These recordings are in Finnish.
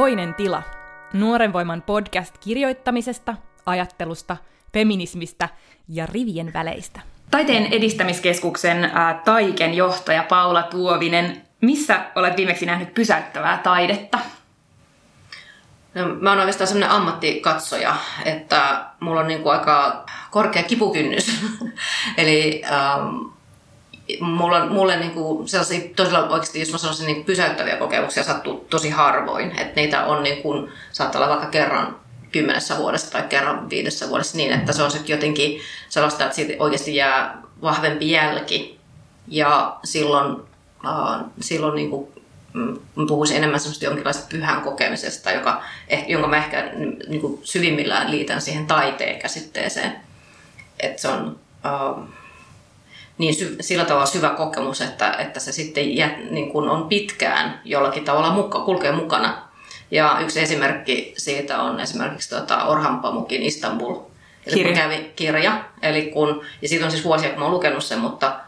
Toinen tila. Nuoren voiman podcast kirjoittamisesta, ajattelusta, feminismistä ja rivien väleistä. Taiteen edistämiskeskuksen ää, Taiken johtaja Paula Tuovinen, missä olet viimeksi nähnyt pysäyttävää taidetta? No, mä oon oikeastaan sellainen ammattikatsoja, että mulla on niin kuin aika korkea kipukynnys. Eli ähm, mulla, mulle niin kuin sellaisia tosiaan oikeasti, jos mä sanoisin niin pysäyttäviä kokemuksia sattuu tosi harvoin. Että niitä on niin kuin, saattaa olla vaikka kerran kymmenessä vuodessa tai kerran viidessä vuodessa niin, että se on sitten jotenkin sellaista, että siitä oikeasti jää vahvempi jälki. Ja silloin, äh, silloin niin kuin, mm, puhuisin enemmän semmoista jonkinlaista pyhän kokemisesta, joka, eh, jonka mä ehkä niin kuin syvimmillään liitän siihen taiteen käsitteeseen. Että se on... Äh, niin sy- sillä tavalla syvä kokemus, että, että se sitten jät, niin kuin on pitkään jollakin tavalla muka, kulkee mukana. Ja yksi esimerkki siitä on esimerkiksi tuota Orhan Pamukin Istanbul. Eli kirja. Kävi, kirja. Eli kun, ja siitä on siis vuosia, kun mä oon lukenut sen, mutta,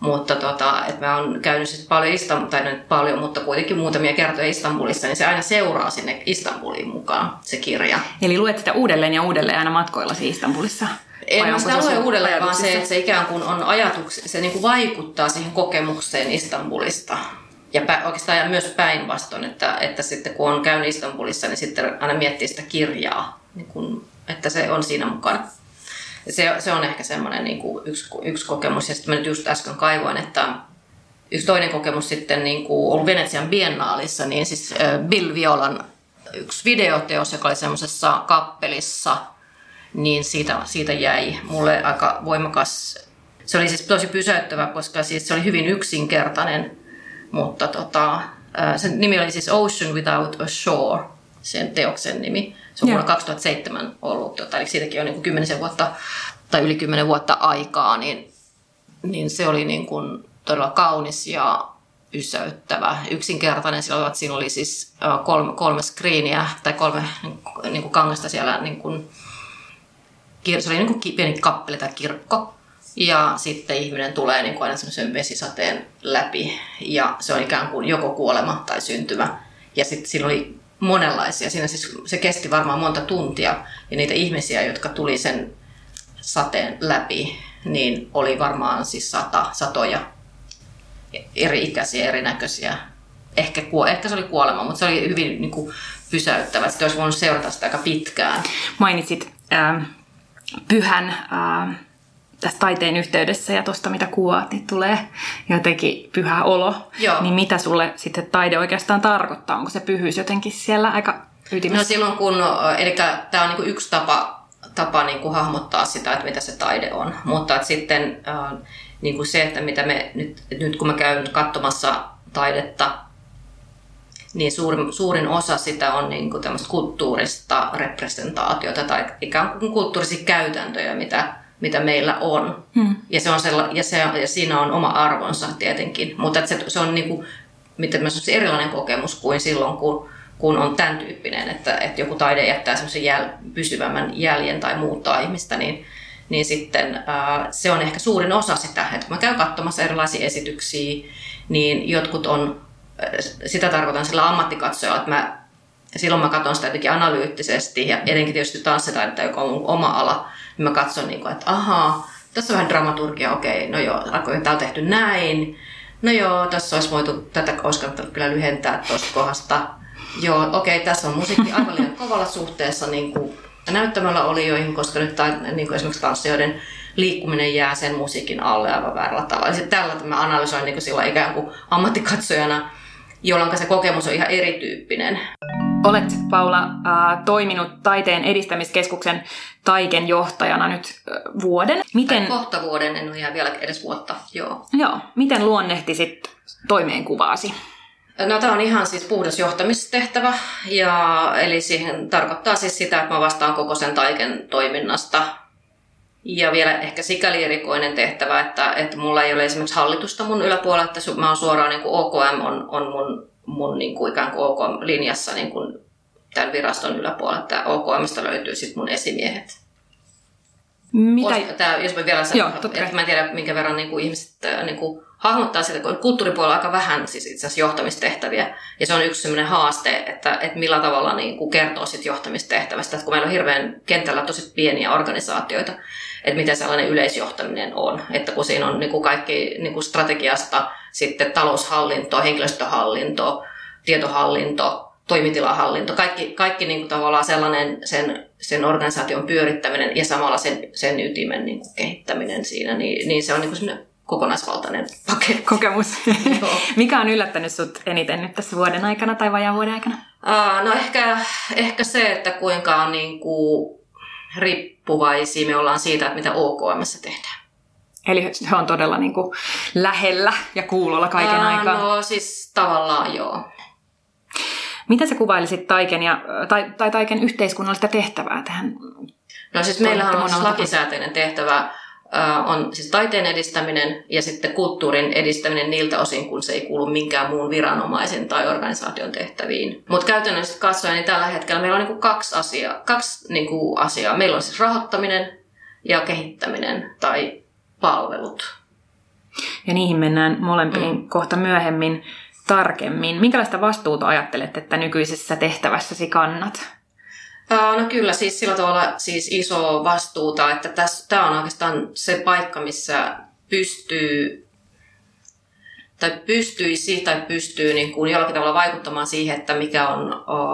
mutta tota, että mä oon käynyt siis paljon, Istanbul, tai nyt paljon, mutta kuitenkin muutamia kertoja Istanbulissa, niin se aina seuraa sinne Istanbuliin mukaan, se kirja. Eli luet sitä uudelleen ja uudelleen aina matkoilla Istanbulissa? En mä sitä lue uudelleen, vaan se, että se ikään kuin on ajatus, se niin kuin vaikuttaa siihen kokemukseen Istanbulista. Ja pä, oikeastaan myös päinvastoin, että, että sitten kun on käynyt Istanbulissa, niin sitten aina miettii sitä kirjaa, niin kuin, että se on siinä mukana. Se, se on ehkä semmoinen niin kuin yksi, yksi kokemus. Ja sitten mä nyt just äsken kaivoin, että yksi toinen kokemus sitten niin kuin ollut Venetsian biennaalissa, niin siis Bill Violan yksi videoteos, joka oli semmoisessa kappelissa – niin siitä, siitä jäi mulle aika voimakas. Se oli siis tosi pysäyttävä, koska siis se oli hyvin yksinkertainen, mutta tota, sen nimi oli siis Ocean Without a Shore, sen teoksen nimi. Se on vuonna 2007 ollut, tota, eli siitäkin on niin kymmenisen vuotta tai yli kymmenen vuotta aikaa, niin, niin se oli niin kuin todella kaunis ja pysäyttävä, yksinkertainen. Silloin siinä oli siis kolme, kolme screeniä tai kolme niin kuin kangasta siellä niin kuin, se oli niin kuin pieni kappale tai kirkko. Ja sitten ihminen tulee niin kuin aina semmoisen vesisateen läpi ja se on ikään kuin joko kuolema tai syntymä. Ja sitten siinä oli monenlaisia. Siinä siis, se kesti varmaan monta tuntia ja niitä ihmisiä, jotka tuli sen sateen läpi, niin oli varmaan siis sata, satoja eri ikäisiä, erinäköisiä. Ehkä, ehkä se oli kuolema, mutta se oli hyvin niin kuin, pysäyttävä. Sitten olisi voinut seurata sitä aika pitkään. Mainitsit ähm, pyhän ää, tässä taiteen yhteydessä ja tuosta mitä kuvaat, niin tulee jotenkin pyhä olo. Joo. Niin mitä sulle sitten taide oikeastaan tarkoittaa? Onko se pyhyys jotenkin siellä aika ytimessä? No silloin kun, eli tämä on niinku yksi tapa, tapa niinku hahmottaa sitä, että mitä se taide on. Mutta että sitten äh, niinku se, että mitä me nyt, nyt kun mä käyn katsomassa taidetta niin suurin, suurin osa sitä on niin kuin kulttuurista representaatiota tai ikään kuin kulttuurisia käytäntöjä, mitä, mitä meillä on. Hmm. Ja, se on sella, ja, se, ja siinä on oma arvonsa tietenkin, mutta se, se on niin kuin, miten mä erilainen kokemus kuin silloin, kun, kun on tämän tyyppinen, että, että joku taide jättää semmoisen jäl, pysyvämmän jäljen tai muuttaa ihmistä, niin, niin sitten ää, se on ehkä suurin osa sitä, että kun mä käyn katsomassa erilaisia esityksiä, niin jotkut on sitä tarkoitan sillä ammattikatsojalla, että mä, silloin mä katson sitä jotenkin analyyttisesti ja etenkin tietysti tanssitaidetta, joka on mun oma ala, niin mä katson, niin kuin, että ahaa, tässä on vähän dramaturgia, okei, no joo, tämä on tehty näin, no joo, tässä olisi voitu, tätä olisi kannattanut kyllä lyhentää tuosta kohdasta, joo, okei, tässä on musiikki aivan liian kovalla suhteessa niin kuin näyttämällä olijoihin, koska nyt tai, niin kuin esimerkiksi tanssijoiden liikkuminen jää sen musiikin alle aivan väärällä tavalla. Eli tällä mä analysoin niin kuin sillä ikään kuin ammattikatsojana jolloin se kokemus on ihan erityyppinen. Olet, Paula, äh, toiminut Taiteen edistämiskeskuksen Taiken johtajana nyt äh, vuoden. Miten... Tai kohta vuoden, en ole ihan vielä edes vuotta, joo. Joo. Miten luonnehtisit toimeenkuvaasi? No tämä on ihan siis puhdas johtamistehtävä, ja, eli siihen tarkoittaa siis sitä, että mä vastaan koko sen taiken toiminnasta ja vielä ehkä sikäli erikoinen tehtävä, että, että mulla ei ole esimerkiksi hallitusta mun yläpuolella, että mä oon suoraan niin kuin OKM on, on mun, mun niin kuin ikään kuin OKM-linjassa niin kuin tämän viraston yläpuolella, että OKMista löytyy sitten mun esimiehet. Mitä? Tämä, jos mä vielä sanon, Joo, että mä en tiedä minkä verran niin kuin ihmiset niin kuin hahmottaa sitä, kun kulttuuripuolella aika vähän siis itse asiassa johtamistehtäviä. Ja se on yksi sellainen haaste, että, että millä tavalla niin kuin kertoo sit johtamistehtävästä. Että kun meillä on hirveän kentällä tosi pieniä organisaatioita, että miten sellainen yleisjohtaminen on. Että kun siinä on niin kuin kaikki niin kuin strategiasta, sitten taloushallinto, henkilöstöhallinto, tietohallinto, toimitilahallinto, kaikki, kaikki niin kuin tavallaan sellainen sen, sen organisaation pyörittäminen ja samalla sen, sen ytimen niin kuin kehittäminen siinä, niin, niin se on niin kuin kokonaisvaltainen paketti. Kokemus. Mikä on yllättänyt sut eniten nyt tässä vuoden aikana tai vajaan vuoden aikana? Uh, no ehkä, ehkä se, että kuinka on niin kuin riippuvaisia me ollaan siitä, että mitä OKMssä tehdään. Eli se on todella niin kuin lähellä ja kuulolla kaiken uh, aikaa? No siis tavallaan joo. Mitä sä kuvailisit Taiken, ja, tai, tai Taiken yhteiskunnallista tehtävää tähän? No siis meillähän on siis lakisääteinen tehtävä on siis taiteen edistäminen ja sitten kulttuurin edistäminen niiltä osin, kun se ei kuulu minkään muun viranomaisen tai organisaation tehtäviin. Mutta käytännössä katsoen, niin tällä hetkellä meillä on niinku kaksi asiaa. Kaksi niinku asiaa. Meillä on siis rahoittaminen ja kehittäminen tai palvelut. Ja niihin mennään molempiin mm. kohta myöhemmin tarkemmin. Minkälaista vastuuta ajattelet, että nykyisessä tehtävässäsi kannat? No kyllä, siis sillä tavalla siis iso vastuuta, että tämä on oikeastaan se paikka, missä pystyy tai pystyisi tai pystyy niin kuin jollakin tavalla vaikuttamaan siihen, että mikä on o,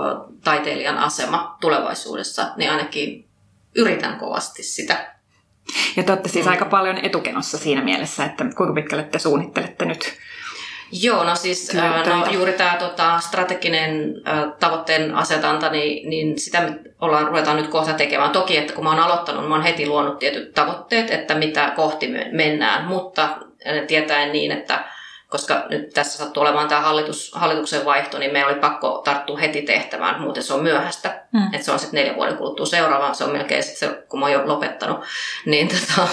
taiteilijan asema tulevaisuudessa, niin ainakin yritän kovasti sitä. Ja te olette siis mm. aika paljon etukenossa siinä mielessä, että kuinka pitkälle te suunnittelette nyt Joo, no siis no, juuri tämä tota, strateginen äh, tavoitteen asetanta, niin, niin sitä me ollaan, ruvetaan nyt kohta tekemään. Toki, että kun mä oon aloittanut, mä oon heti luonut tietyt tavoitteet, että mitä kohti me mennään, mutta tietäen niin, että koska nyt tässä sattuu olemaan tämä hallitus, hallituksen vaihto, niin meillä oli pakko tarttua heti tehtävään, muuten se on myöhäistä. Mm. Että se on sitten neljä vuoden kuluttua seuraavaan, se on melkein sitten se, kun mä oon jo lopettanut. Niin tota,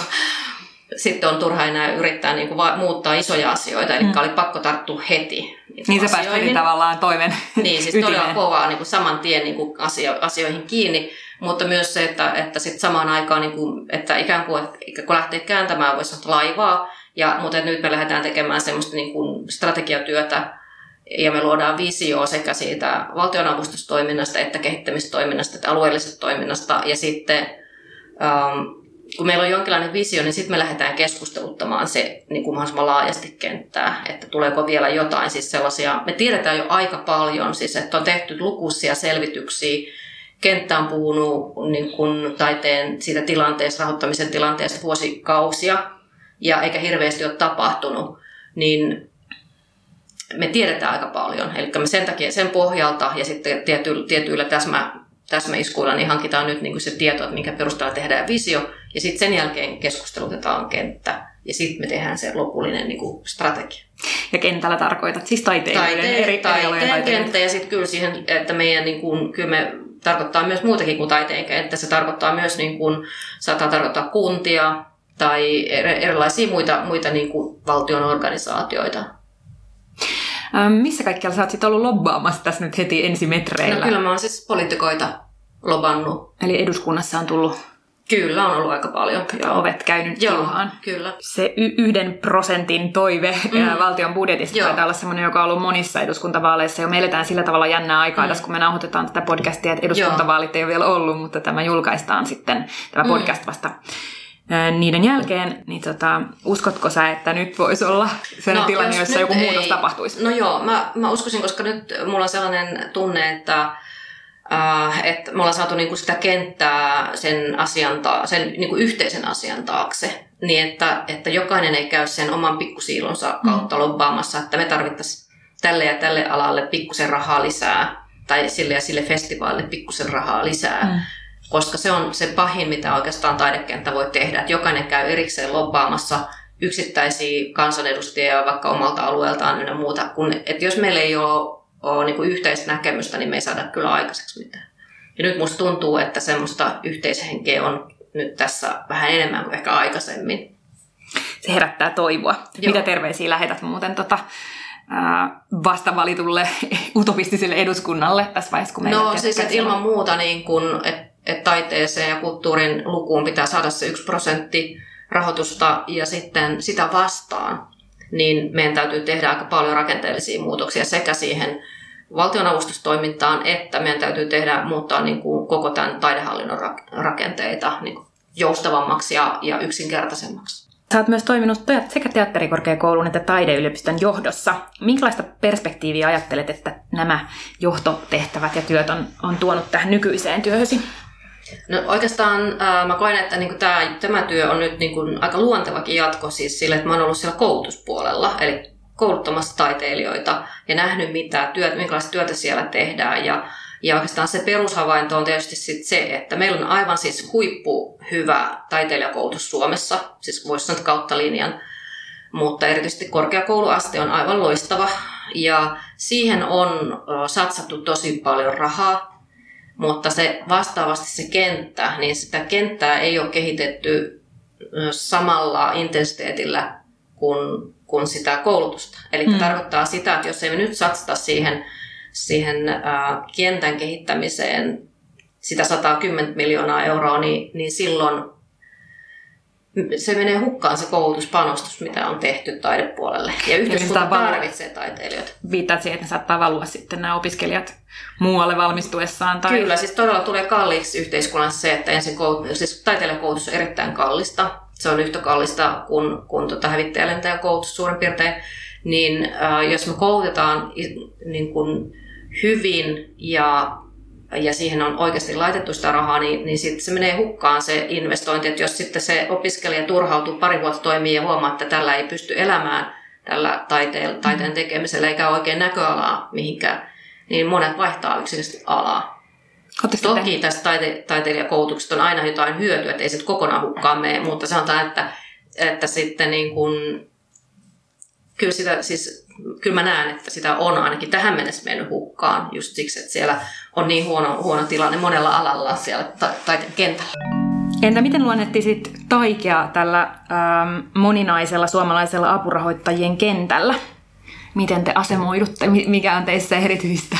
sitten on turha enää yrittää niin kuin muuttaa isoja asioita, eli mm. oli pakko tarttua heti. Niin, niin se pääsi tavallaan toimen Niin, siis ytimeen. todella kovaa niin kuin saman tien niin kuin asio, asioihin kiinni, mutta myös se, että, että sit samaan aikaan, niin kuin, että ikään kuin että kun lähtee kääntämään voisi laivaa, ja, mutta nyt me lähdetään tekemään semmoista niin kuin strategiatyötä, ja me luodaan visio sekä siitä valtionavustustoiminnasta että kehittämistoiminnasta että alueellisesta toiminnasta, ja sitten um, kun meillä on jonkinlainen visio, niin sitten me lähdetään keskusteluttamaan se niin kuin mahdollisimman laajasti kenttää, että tuleeko vielä jotain. Siis sellaisia, me tiedetään jo aika paljon, siis että on tehty lukuisia selvityksiä, kenttä on puhunut niin kuin taiteen siitä tilanteesta, rahoittamisen tilanteesta vuosikausia, ja eikä hirveästi ole tapahtunut, niin me tiedetään aika paljon. Eli me sen takia sen pohjalta ja sitten tietyillä, tietyillä täsmä, täsmäiskuilla niin hankitaan nyt niin kuin se tieto, että minkä perusteella tehdään visio, ja sitten sen jälkeen keskustelutetaan kenttä, ja sitten me tehdään se lopullinen niin kuin strategia. Ja kentällä tarkoitat siis taiteilijoiden Taite- eri taiteen kenttä, ja sitten kyllä siihen, että meidän, niin kuin, kyllä me tarkoittaa myös muutakin kuin taiteen kenttä. Se tarkoittaa myös, niin kuin, saattaa tarkoittaa kuntia tai erilaisia muita, muita niin kuin valtion organisaatioita. missä kaikkialla sä oot ollut lobbaamassa tässä nyt heti ensimetreillä? No kyllä mä oon siis poliitikoita lobannut. Eli eduskunnassa on tullut Kyllä, on ollut aika paljon. Joo. Ovet käynyt Joo, kiuhaan. kyllä. Se y- yhden prosentin toive mm. valtion budjetista Joo. taitaa olla sellainen, joka on ollut monissa eduskuntavaaleissa. Jo me eletään sillä tavalla jännää aikaa mm. tässä, kun me nauhoitetaan tätä podcastia, että eduskuntavaalit Joo. ei ole vielä ollut, mutta tämä julkaistaan sitten, tämä mm. podcast vasta niiden jälkeen, niin tota, uskotko sä, että nyt voisi olla sellainen no, tilanne, jossa joku muutos ei. tapahtuisi? No joo, mä, mä uskoisin, koska nyt mulla on sellainen tunne, että Uh, että me ollaan saatu niinku sitä kenttää sen, asian ta- sen niinku yhteisen asian taakse, niin että, että jokainen ei käy sen oman pikkusiilonsa mm. kautta mm. lobbaamassa, että me tarvittaisiin tälle ja tälle alalle pikkusen rahaa lisää, tai sille ja sille festivaalille pikkusen rahaa lisää. Mm. Koska se on se pahin, mitä oikeastaan taidekenttä voi tehdä, että jokainen käy erikseen lobbaamassa yksittäisiä kansanedustajia vaikka omalta alueeltaan ja muuta. Kun, että jos meillä ei ole ole niin kuin yhteistä näkemystä, niin me ei saada kyllä aikaiseksi mitään. Ja nyt musta tuntuu, että semmoista yhteishenkeä on nyt tässä vähän enemmän kuin ehkä aikaisemmin. Se herättää toivoa. Joo. Mitä terveisiä lähetät muuten tota, vastavalitulle utopistiselle eduskunnalle tässä vaiheessa, kun No siis, että ilman muuta niin kun, että et taiteeseen ja kulttuurin lukuun pitää saada se yksi prosentti rahoitusta ja sitten sitä vastaan niin meidän täytyy tehdä aika paljon rakenteellisia muutoksia sekä siihen valtionavustustoimintaan, että meidän täytyy tehdä, muuttaa niin kuin koko tämän taidehallinnon rakenteita niin kuin joustavammaksi ja, ja yksinkertaisemmaksi. Sä oot myös toiminut sekä teatterikorkeakoulun että taideyliopiston johdossa. Minkälaista perspektiiviä ajattelet, että nämä johtotehtävät ja työt on, on tuonut tähän nykyiseen työhösi? No oikeastaan äh, mä koen, että niin tämä, tämä työ on nyt niin kuin, aika luontevakin jatko siis sille, että mä oon ollut siellä koulutuspuolella, eli kouluttamassa taiteilijoita ja nähnyt, mitä työt, minkälaista työtä siellä tehdään. Ja, ja oikeastaan se perushavainto on tietysti sit se, että meillä on aivan siis huippu hyvä taiteilijakoulutus Suomessa, siis voisi sanoa kautta linjan, mutta erityisesti korkeakouluaste on aivan loistava. Ja siihen on satsattu tosi paljon rahaa, mutta se vastaavasti se kenttä, niin sitä kenttää ei ole kehitetty samalla intensiteetillä kuin, kuin sitä koulutusta. Eli mm. tarkoittaa sitä, että jos ei me nyt satsata siihen, siihen kentän kehittämiseen sitä 110 miljoonaa euroa, niin, niin silloin se menee hukkaan se koulutuspanostus, mitä on tehty taidepuolelle. Ja yhteiskunta tarvitsee taiteilijoita. Viittaat siihen, että ne saattaa valua sitten nämä opiskelijat muualle valmistuessaan? Tai... Kyllä, siis todella tulee kalliiksi yhteiskunnassa se, että ensin koulutus, siis taiteilijakoulutus on erittäin kallista. Se on yhtä kallista kuin, kuin tota hävittäjälentäjäkoulutus suurin piirtein. Niin äh, jos me koulutetaan niin kuin hyvin ja ja siihen on oikeasti laitettu sitä rahaa, niin, niin sitten se menee hukkaan se investointi. Että jos sitten se opiskelija turhautuu pari vuotta toimii ja huomaa, että tällä ei pysty elämään tällä taiteen, taiteen tekemisellä eikä oikein näköalaa mihinkään, niin monet vaihtaa yksinkertaisesti alaa. Oletteko Toki te? tästä taite- taiteilijakoulutuksesta on aina jotain hyötyä, että ei se kokonaan hukkaan mene, mutta sanotaan, että, että sitten niin kun, kyllä, sitä, siis, kyllä mä näen, että sitä on ainakin tähän mennessä mennyt hukkaan just siksi, että siellä on niin huono, huono tilanne monella alalla siellä ta- taiteen kentällä. Entä miten luonnettisit taikea tällä ähm, moninaisella suomalaisella apurahoittajien kentällä? Miten te asemoidutte? Mikä on teissä erityistä?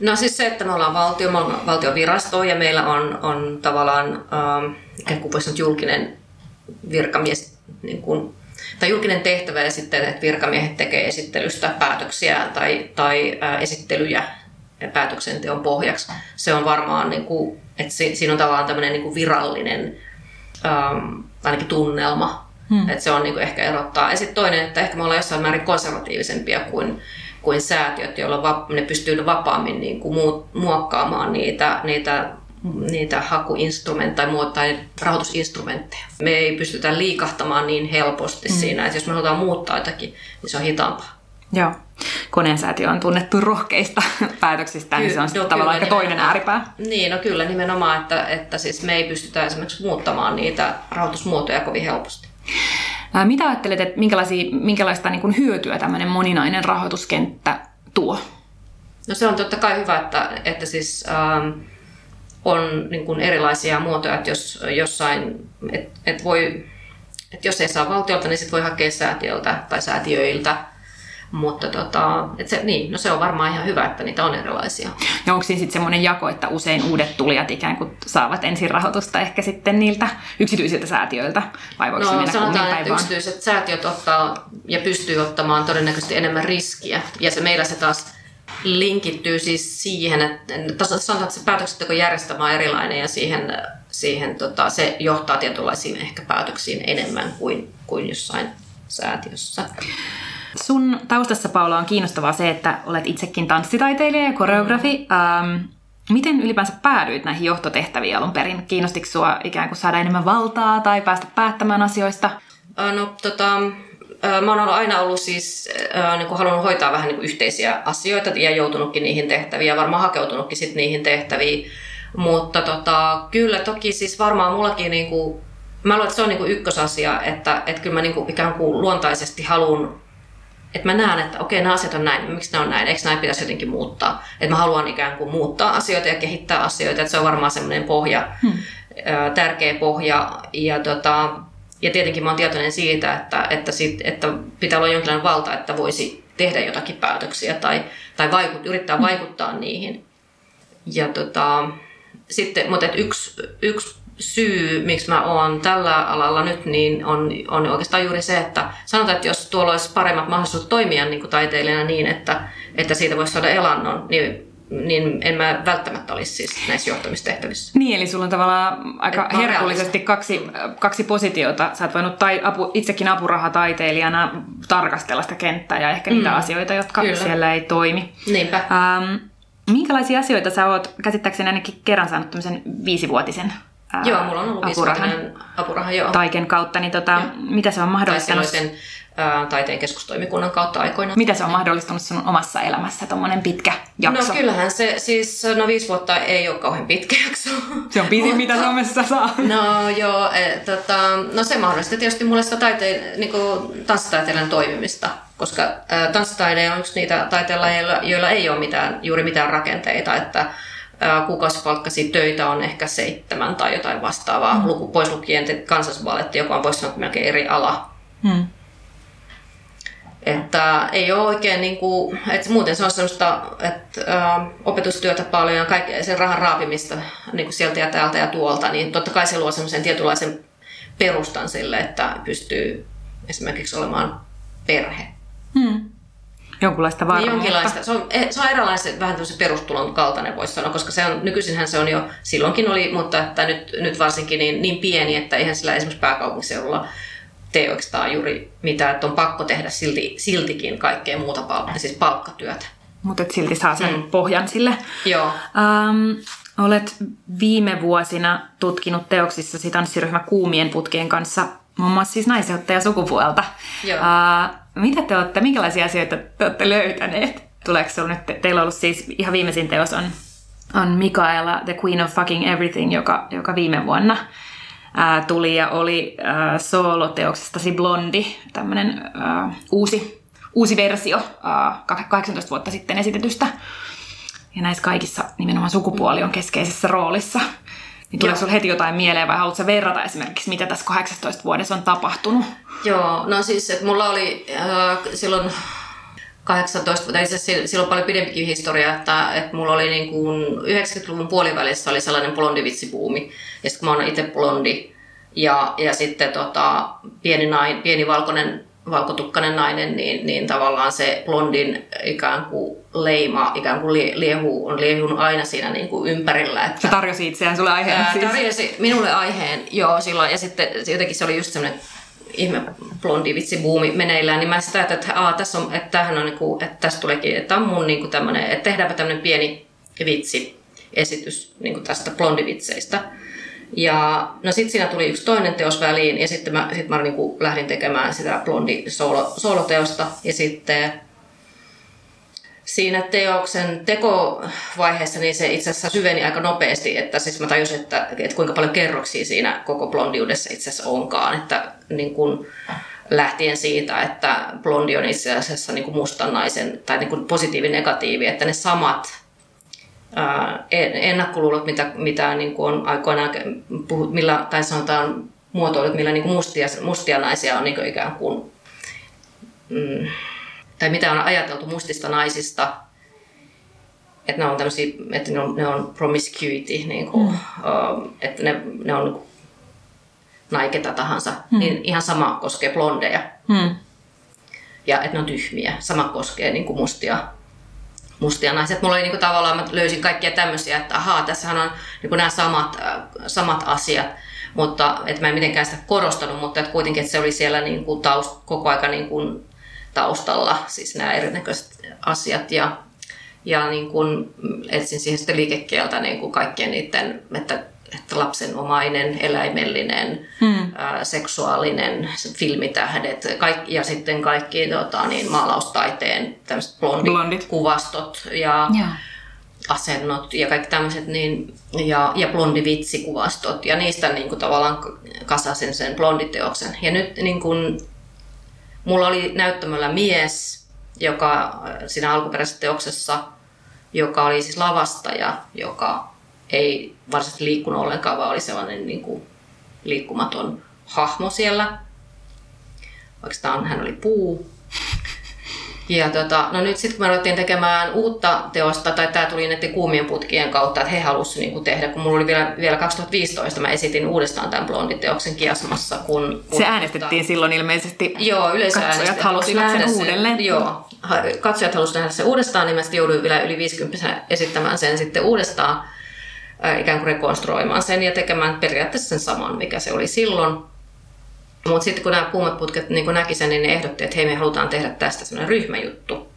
No siis se, että me ollaan valtio, me ollaan valtiovirasto ja meillä on, on tavallaan, ähm, ikään voisi julkinen virkamies, niin kuin, tai julkinen tehtävä ja sitten, että virkamiehet tekee esittelystä päätöksiä tai, tai äh, esittelyjä päätöksenteon pohjaksi. Se on varmaan, niin kuin, että siinä on tavallaan tämmöinen niin kuin virallinen ähm, ainakin tunnelma, hmm. että se on niin kuin ehkä erottaa. Ja sitten toinen, että ehkä me ollaan jossain määrin konservatiivisempia kuin, kuin säätiöt, joilla ne pystyy vapaammin niin kuin muokkaamaan niitä, niitä niitä hakuinstrumentteja tai rahoitusinstrumentteja. Me ei pystytä liikahtamaan niin helposti mm. siinä, että jos me halutaan muuttaa jotakin, niin se on hitaampaa. Joo. Koneensäätiö on tunnettu rohkeista päätöksistä, niin se on no, tavallaan aika toinen ääripää. Niin, no kyllä nimenomaan, että, että siis me ei pystytä esimerkiksi muuttamaan niitä rahoitusmuotoja kovin helposti. Mitä ajattelet, että minkälaista niin kuin hyötyä tämmöinen moninainen rahoituskenttä tuo? No se on totta kai hyvä, että, että siis, ähm, on niin kuin erilaisia muotoja, että jos jossain, et, et voi, et jos ei saa valtiolta, niin sitten voi hakea säätiöltä tai säätiöiltä – mutta tota, et se, niin, no se on varmaan ihan hyvä, että niitä on erilaisia. Ja onko siinä sitten semmoinen jako, että usein uudet tulijat ikään kuin saavat ensin rahoitusta ehkä sitten niiltä yksityisiltä säätiöiltä? Vai voiko no, se mennä sanotaan, että yksityiset säätiöt ottaa ja pystyy ottamaan todennäköisesti enemmän riskiä. Ja se meillä se taas linkittyy siis siihen, että sanotaan, että se päätöksentekojärjestelmä on erilainen ja siihen, siihen tota, se johtaa tietynlaisiin ehkä päätöksiin enemmän kuin, kuin jossain säätiössä. Sun taustassa, Paula, on kiinnostavaa se, että olet itsekin tanssitaiteilija ja koreografi. Ähm, miten ylipäänsä päädyit näihin johtotehtäviin alun perin? Kiinnostiko sua ikään kuin saada enemmän valtaa tai päästä päättämään asioista? No tota, mä oon aina ollut siis, äh, niin kuin halunnut hoitaa vähän niin kuin yhteisiä asioita ja joutunutkin niihin tehtäviin ja varmaan hakeutunutkin sitten niihin tehtäviin. Mutta tota, kyllä toki siis varmaan mullakin niin kuin, mä luulen, että se on niin kuin ykkösasia, että, että kyllä mä niin kuin ikään kuin luontaisesti haluan että mä näen, että okei, nämä asiat on näin, miksi ne on näin, eikö näin pitäisi jotenkin muuttaa. Että mä haluan ikään kuin muuttaa asioita ja kehittää asioita, että se on varmaan semmoinen pohja, hmm. tärkeä pohja. Ja, tota, ja tietenkin mä oon tietoinen siitä, että, että, sit, että pitää olla jonkinlainen valta, että voisi tehdä jotakin päätöksiä tai, tai vaikut, yrittää hmm. vaikuttaa niihin. Ja tota, sitten, mutta et yksi, yksi syy, miksi mä oon tällä alalla nyt, niin on, on oikeastaan juuri se, että sanotaan, että jos tuolla olisi paremmat mahdollisuudet toimia niin kuin taiteilijana niin, että, että siitä voisi saada elannon, niin niin en mä välttämättä olisi siis näissä johtamistehtävissä. Niin, eli sulla on tavallaan aika Et herkullisesti kaksi, kaksi positiota. Sä oot voinut tai, apu, itsekin apurahataiteilijana tarkastella sitä kenttää ja ehkä niitä mm. asioita, jotka Kyllä. siellä ei toimi. Niinpä. Ähm, minkälaisia asioita sä oot käsittääkseni ainakin kerran saanut tämmöisen viisivuotisen ää, Joo, mulla on ollut apurahan, apuraha, joo. taiken kautta, niin tota, mitä se on mahdollistanut? Tai taiteen keskustoimikunnan kautta aikoina. Mitä se on mahdollistanut sinun omassa elämässä, tuommoinen pitkä jakso? No kyllähän se, siis no viisi vuotta ei ole kauhean pitkä jakso. Se on pisin, mitä Suomessa saa. No joo, e, tota, no se mahdollisti tietysti mulle sitä taiteen, niin tanssitaiteilijan toimimista, koska ä, tanssitaide on yksi niitä taiteenlajeilla, joilla ei ole mitään, juuri mitään rakenteita, että kuukausipalkkasi töitä on ehkä seitsemän tai jotain vastaavaa, mm. luku, pois lukien kansallisvaletti, joka on voisi sanoa melkein eri ala. Mm. Että ei ole oikein, niin kuin, että muuten se on sellaista että, ä, opetustyötä paljon ja kaikkea sen rahan raapimista niin kuin sieltä ja täältä ja tuolta, niin totta kai se luo sellaisen tietynlaisen perustan sille, että pystyy esimerkiksi olemaan perhe. Hmm. Jonkunlaista varmuutta. Niin jonkinlaista. Se on, e, se on eräänlainen vähän tämmöisen perustulon kaltainen, voisi sanoa, koska se on, nykyisinhän se on jo, silloinkin oli, mutta että nyt, nyt varsinkin niin, niin pieni, että eihän sillä esimerkiksi pääkaupunkiseudulla tee oikeastaan juuri mitään, että on pakko tehdä silti, siltikin kaikkea muuta palkka, siis palkkatyötä. Mutta silti saa sen mm. pohjan sille. Joo. Um, olet viime vuosina tutkinut teoksissasi tanssiryhmä Kuumien putkien kanssa muun muassa siis naiseutta ja sukupuolta. Joo. Uh, mitä te olette, minkälaisia asioita te olette löytäneet? Tuleeko se nyt, teillä on ollut siis ihan viimeisin teos on, on Mikaela, The Queen of Fucking Everything, joka, joka viime vuonna ää, tuli ja oli ää, sooloteoksestasi Blondi, tämmöinen uusi, uusi versio ää, 18 vuotta sitten esitetystä. Ja näissä kaikissa nimenomaan sukupuoli on keskeisessä roolissa. Niin tuleeko sinulle heti jotain mieleen vai haluatko verrata esimerkiksi, mitä tässä 18 vuodessa on tapahtunut? Joo, no siis, että mulla oli äh, silloin 18, tai siis silloin paljon pidempikin historia, että, että mulla oli niin kuin 90-luvun puolivälissä oli sellainen blondivitsibuumi. Ja sitten kun mä oon itse blondi ja, ja sitten tota, pieni, nain, pieni valkoinen, valkotukkainen nainen, niin, niin tavallaan se blondin ikään kuin leima, ikään kuin liehu, on liehunut aina siinä niin kuin ympärillä. Että, se tarjosi itseään sulle aiheen ää, siis. Tarjosi minulle aiheen, joo, silloin. Ja sitten jotenkin se oli just semmoinen ihme blondi vitsi buumi meneillään, niin mä sitä että, että, aa, tässä on, että tämähän on, niin kuin, että tästä tuleekin, että on mun niin kuin tämmöinen, että tehdäänpä tämmöinen pieni vitsi esitys niin kuin tästä blondivitseistä. Ja no sitten siinä tuli yksi toinen teos väliin ja sitten mä, sit mä niin lähdin tekemään sitä blondi solo, soloteosta ja sitten siinä teoksen tekovaiheessa niin se itse asiassa syveni aika nopeasti, että siis mä tajusin, että, että kuinka paljon kerroksia siinä koko blondiudessa itse asiassa onkaan, että niin kuin lähtien siitä, että blondi on itse asiassa niin kuin mustan naisen tai niin kuin positiivi-negatiivi, että ne samat ennakkoluulot, mitä, mitä niin kuin on aikoinaan puhut, millä, tai sanotaan muotoilut, millä niin kuin mustia, mustia naisia on niin kuin ikään kuin, mm, tai mitä on ajateltu mustista naisista, että ne on tämmöisiä, että ne on, ne on promiscuity, niin kuin, mm. uh, että ne, ne on niin naiketa tahansa, mm. niin ihan sama koskee blondeja. Mm. Ja että ne on tyhmiä. Sama koskee niin kuin mustia mustia naisia. Mulla oli niin kuin, tavallaan, mä löysin kaikkia tämmöisiä, että ahaa, tässähän on niin kuin nämä samat, äh, samat asiat. Mutta että mä en mitenkään sitä korostanut, mutta että kuitenkin että se oli siellä niin kuin taust, koko aika niin kuin taustalla, siis nämä erinäköiset asiat. Ja, ja niin kuin etsin siihen sitten liikekieltä niin kuin kaikkien niiden, että lapsenomainen, eläimellinen, hmm. ää, seksuaalinen, filmitähdet kaikki, ja sitten kaikki tota, niin, maalaustaiteen blondit, blondit kuvastot ja, ja asennot ja kaikki tämmöiset, niin, ja, ja blondivitsikuvastot, ja niistä niin kuin, tavallaan kasasin sen blonditeoksen. Ja nyt niin kuin, mulla oli näyttämällä mies, joka siinä alkuperäisessä teoksessa, joka oli siis lavastaja, joka ei varsinaisesti liikkunut ollenkaan, vaan oli sellainen niin kuin liikkumaton hahmo siellä. Oikeastaan hän oli puu. Ja tota, no nyt sitten kun me ruvettiin tekemään uutta teosta, tai tämä tuli näiden kuumien putkien kautta, että he halusivat niin tehdä, kun mulla oli vielä, vielä 2015, mä esitin uudestaan tämän blonditeoksen Kiasmassa. Kun, kun Se äänestettiin tota, silloin ilmeisesti. Joo, yleisö katsojat halusivat sen uudelleen. Se, joo, katsojat halusivat nähdä sen uudestaan, niin mä jouduin vielä yli 50 esittämään sen sitten uudestaan, ikään kuin rekonstruoimaan sen ja tekemään periaatteessa sen saman, mikä se oli silloin. Mutta sitten kun nämä kuumat putket niin näki sen, niin ne ehdotti, että hei me halutaan tehdä tästä sellainen ryhmäjuttu.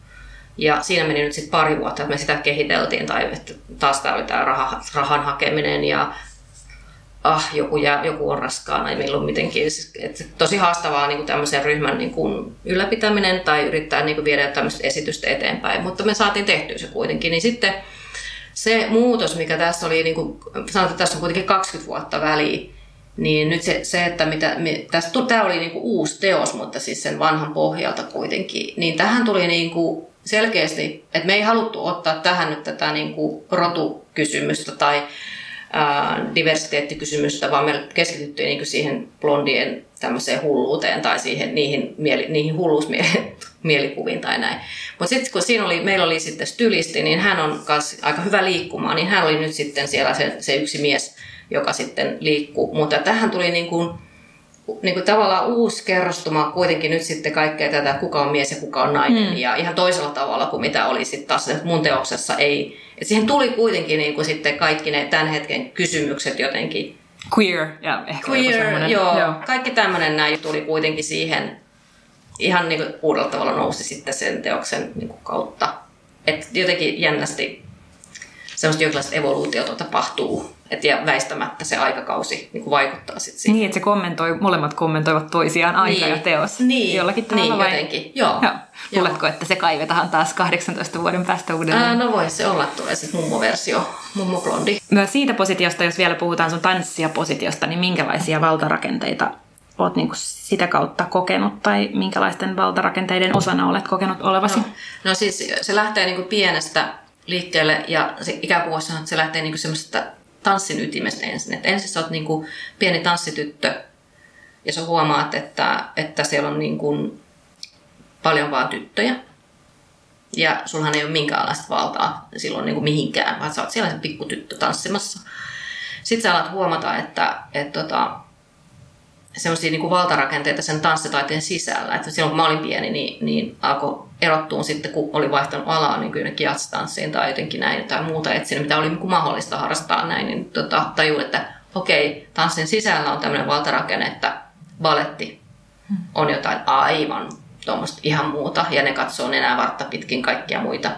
Ja siinä meni nyt sitten pari vuotta, että me sitä kehiteltiin, tai että taas tämä oli tämä raha, rahan hakeminen ja ah, joku, jää, joku on raskaana ja milloin mitenkin. Siis, että tosi haastavaa niin kuin tämmöisen ryhmän niin kuin ylläpitäminen tai yrittää niin kuin viedä tämmöistä esitystä eteenpäin, mutta me saatiin tehtyä se kuitenkin. Niin sitten se muutos, mikä tässä oli, niin kuin, sanotaan, että tässä on kuitenkin 20 vuotta väliin, niin nyt se, se että mitä, tästä, tämä oli niinku uusi teos, mutta siis sen vanhan pohjalta kuitenkin, niin tähän tuli niinku selkeästi, että me ei haluttu ottaa tähän nyt tätä niinku rotukysymystä tai ää, diversiteettikysymystä, vaan me keskityttiin niinku siihen blondien tämmöiseen hulluuteen tai siihen, niihin, mieli, niihin hulluusmielikuviin tai näin. Mutta sitten kun siinä oli, meillä oli sitten stylisti, niin hän on aika hyvä liikkumaan, niin hän oli nyt sitten siellä se, se yksi mies, joka sitten liikkuu. Mutta tähän tuli niin kuin, niin kuin tavallaan uusi kerrostuma kuitenkin nyt sitten kaikkea tätä, kuka on mies ja kuka on nainen. Mm. Ja ihan toisella tavalla kuin mitä oli sitten taas mun teoksessa ei. Että siihen tuli kuitenkin niin kuin sitten kaikki ne tämän hetken kysymykset jotenkin. Queer ja ehkä Queer, joo, joo. Kaikki tämmöinen näin tuli kuitenkin siihen ihan niin kuin uudella tavalla nousi sitten sen teoksen niin kuin kautta. Että jotenkin jännästi semmoista jonkinlaista evoluutiota tapahtuu et ja väistämättä se aikakausi niin kuin vaikuttaa sitten siihen. Niin, että se kommentoi, molemmat kommentoivat toisiaan aika niin. ja teos. Niin, jollakin tavalla niin vai? jotenkin. Joo. Joo. Luuletko, että se kaivetaan taas 18 vuoden päästä uudelleen? Ää, no voi se olla, tulee sitten mummo-versio, mummo-blondi. Myös siitä positiosta, jos vielä puhutaan sun tanssia positiosta, niin minkälaisia valtarakenteita olet niin sitä kautta kokenut tai minkälaisten valtarakenteiden osana olet kokenut olevasi? No, no siis se lähtee niin kuin pienestä liikkeelle ja se, kuin että se lähtee niin kuin semmoisesta tanssin ytimestä ensin. Et ensin sä oot niin kuin pieni tanssityttö ja sä huomaat, että, että siellä on niin kuin paljon vaan tyttöjä. Ja sulhan ei ole minkäänlaista valtaa silloin niin kuin mihinkään, vaan sä oot siellä se pikkutyttö tanssimassa. Sitten sä alat huomata, että, että tota, semmoisia niin valtarakenteita sen tanssitaiteen sisällä. Että silloin kun mä olin pieni, niin, niin alkoi erottua sitten, kun oli vaihtanut alaa niin kyllä jatstanssiin tai jotenkin näin tai muuta etsinyt, mitä oli niin mahdollista harrastaa näin, niin tota, tajuin, että okei, tanssin sisällä on tämmöinen valtarakenne, että baletti on jotain aivan tuommoista ihan muuta, ja ne katsoo enää vartta pitkin kaikkia muita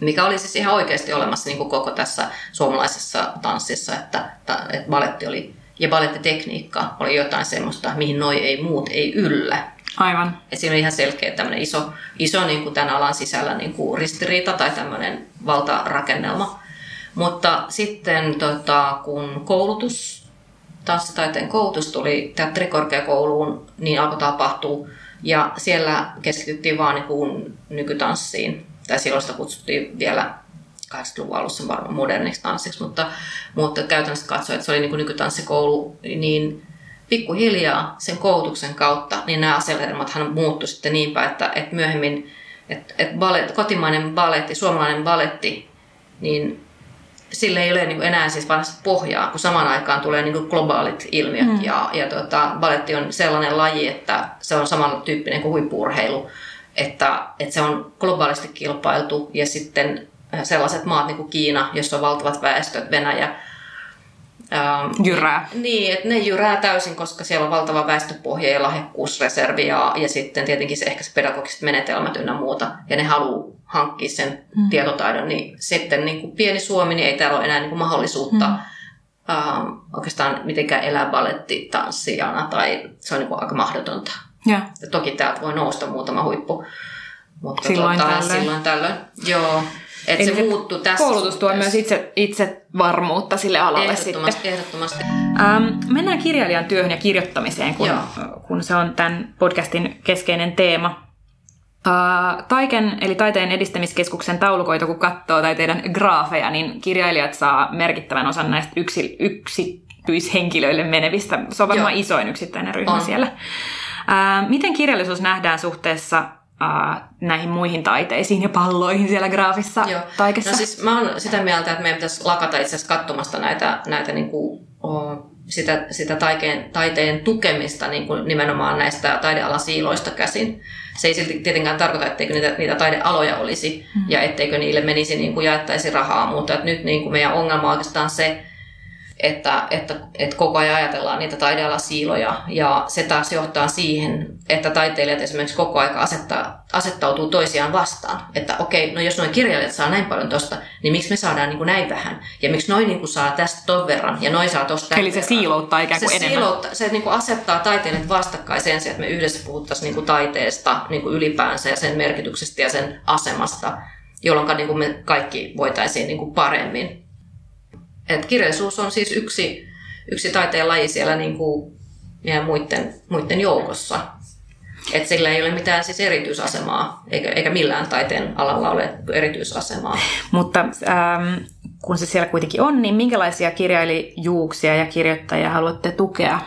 mikä oli siis ihan oikeasti olemassa niin kuin koko tässä suomalaisessa tanssissa, että, että baletti oli ja balettitekniikka oli jotain semmoista, mihin noi ei muut ei yllä. Aivan. Et siinä oli ihan selkeä tämmöinen iso, iso niin kuin tämän alan sisällä niin kuin ristiriita tai tämmöinen valtarakennelma. Mutta sitten tota, kun koulutus, tanssitaiteen koulutus tuli teatterikorkeakouluun, niin alkoi tapahtua. Ja siellä keskityttiin vaan niin kuin nykytanssiin. Tai silloin sitä kutsuttiin vielä 80-luvun alussa varmaan moderniksi tanssiksi, mutta, mutta käytännössä katsoen, että se oli niin kuin nykytanssikoulu, niin pikkuhiljaa sen koulutuksen kautta, niin nämä asetelmathan muuttui sitten niinpä, että, että myöhemmin että, että ballet, kotimainen baletti, suomalainen baletti, niin sille ei ole niin enää siis vain pohjaa, kun samaan aikaan tulee niin globaalit ilmiöt. Mm. Ja, ja tota, baletti on sellainen laji, että se on samantyyppinen kuin huippuurheilu, että, että se on globaalisti kilpailtu ja sitten sellaiset maat niin kuin Kiina, jossa on valtavat väestöt, Venäjä, Ähm, jyrää. Niin, että ne jyrää täysin, koska siellä on valtava väestöpohja ja lahjakkuusreservi ja, ja sitten tietenkin se ehkä se pedagogiset menetelmät ynnä muuta. Ja ne haluaa hankkia sen mm. tietotaidon, niin sitten niin kuin pieni Suomi, niin ei täällä ole enää niin kuin mahdollisuutta mm. ähm, oikeastaan mitenkään elää balettitanssijana tai se on niin kuin aika mahdotonta. Ja. ja toki täältä voi nousta muutama huippu. Mutta silloin, tuota, tällöin. silloin tällöin. Joo. Et se muuttui tässä Koulutus tuo myös itse, itse varmuutta sille alalle ehdottomasti, sitten. Ehdottomasti. Ähm, mennään kirjailijan työhön ja kirjoittamiseen, kun, kun se on tämän podcastin keskeinen teema. Uh, Taiken, eli Taiteen edistämiskeskuksen taulukoita, kun katsoo tai teidän graafeja, niin kirjailijat saa merkittävän osan näistä yksi, yksityishenkilöille menevistä. Se on varmaan Joo. isoin yksittäinen ryhmä on. siellä. Uh, miten kirjallisuus nähdään suhteessa uh, näihin muihin taiteisiin ja palloihin siellä graafissa Joo. taikessa? No siis mä oon sitä mieltä, että meidän pitäisi lakata itse asiassa katsomasta näitä, näitä niin kuin, oh, sitä, sitä taiteen, taiteen tukemista niin kuin nimenomaan näistä taidealan siiloista käsin. Se ei silti tietenkään tarkoita, etteikö niitä, niitä taidealoja olisi mm-hmm. ja etteikö niille menisi niin kuin jaettaisi rahaa, mutta että nyt niin kuin meidän ongelma on oikeastaan se, että, että, että koko ajan ajatellaan niitä taidealasiiloja ja se taas johtaa siihen, että taiteilijat esimerkiksi koko ajan asettaa, asettautuu toisiaan vastaan. Että okei, no jos noin kirjailijat saa näin paljon tosta, niin miksi me saadaan niin kuin näin vähän? Ja miksi noin niin kuin saa tästä ton verran ja noin saa tosta Eli se verran? siilouttaa ikään kuin se enemmän. Siilouttaa, se niin kuin asettaa taiteilijat vastakkain sen sijaan, että me yhdessä puhuttaisiin niin kuin taiteesta niin kuin ylipäänsä ja sen merkityksestä ja sen asemasta, jolloin niin kuin me kaikki voitaisiin niin kuin paremmin et kirjallisuus on siis yksi, yksi taiteen laji siellä niin kuin meidän muiden, muiden joukossa. Et sillä ei ole mitään siis erityisasemaa, eikä, eikä millään taiteen alalla ole erityisasemaa. Mutta ähm, kun se siellä kuitenkin on, niin minkälaisia kirjailijuuksia ja kirjoittajia haluatte tukea?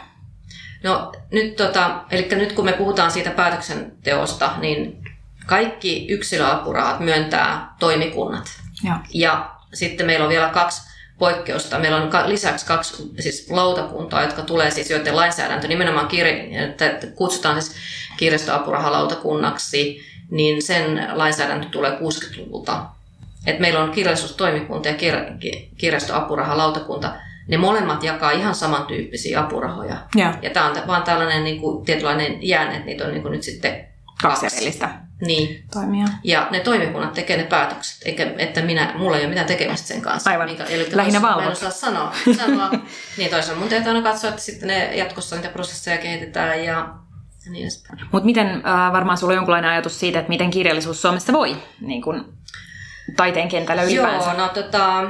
No nyt, tota, eli nyt kun me puhutaan siitä päätöksenteosta, niin kaikki yksilöapurahat myöntää toimikunnat. Ja, ja sitten meillä on vielä kaksi poikkeusta. Meillä on lisäksi kaksi siis lautakuntaa, jotka tulee siis, joiden lainsäädäntö nimenomaan kirja, että kutsutaan siis kirjastoapurahalautakunnaksi, niin sen lainsäädäntö tulee 60-luvulta. Et meillä on kirjallisuustoimikunta ja kir- kirjastoapurahalautakunta. Ne molemmat jakaa ihan samantyyppisiä apurahoja. Ja, ja tämä on vaan tällainen niin kuin, tietynlainen jäänne, että niitä on niin kuin nyt sitten kaksi. kaksi niin. toimia. Ja ne toimikunnat tekee ne päätökset, eikä että minä, mulla ei ole mitään tekemistä sen kanssa. Aivan, mikä, eli lähinnä valvot. Mä en osaa sanoa. sanoa. niin toisaalta mun täytyy aina katsoa, että sitten ne jatkossa niitä prosesseja kehitetään ja niin Mutta miten, äh, varmaan sulla on jonkinlainen ajatus siitä, että miten kirjallisuus Suomessa voi niin kun, taiteen kentällä ylipäänsä? Joo, no tota,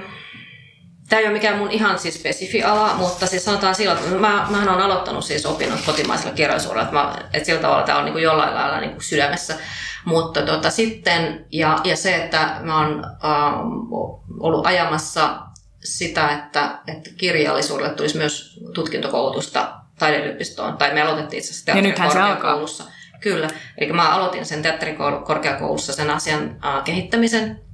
Tämä ei ole mikään mun ihan siis spesifi ala, mutta siis sanotaan sillä, että mä, mähän olen aloittanut siis opinnot kotimaisella kirjallisuudella, että, mä, että sillä tavalla tämä on niin kuin jollain lailla niin kuin sydämessä. Mutta tota, sitten, ja, ja se, että mä oon ähm, ollut ajamassa sitä, että, että kirjallisuudelle tulisi myös tutkintokoulutusta taideyliopistoon, tai me aloitettiin itse asiassa teatterikorkeakoulussa. Kyllä, eli mä aloitin sen teatterikorkeakoulussa sen asian äh, kehittämisen,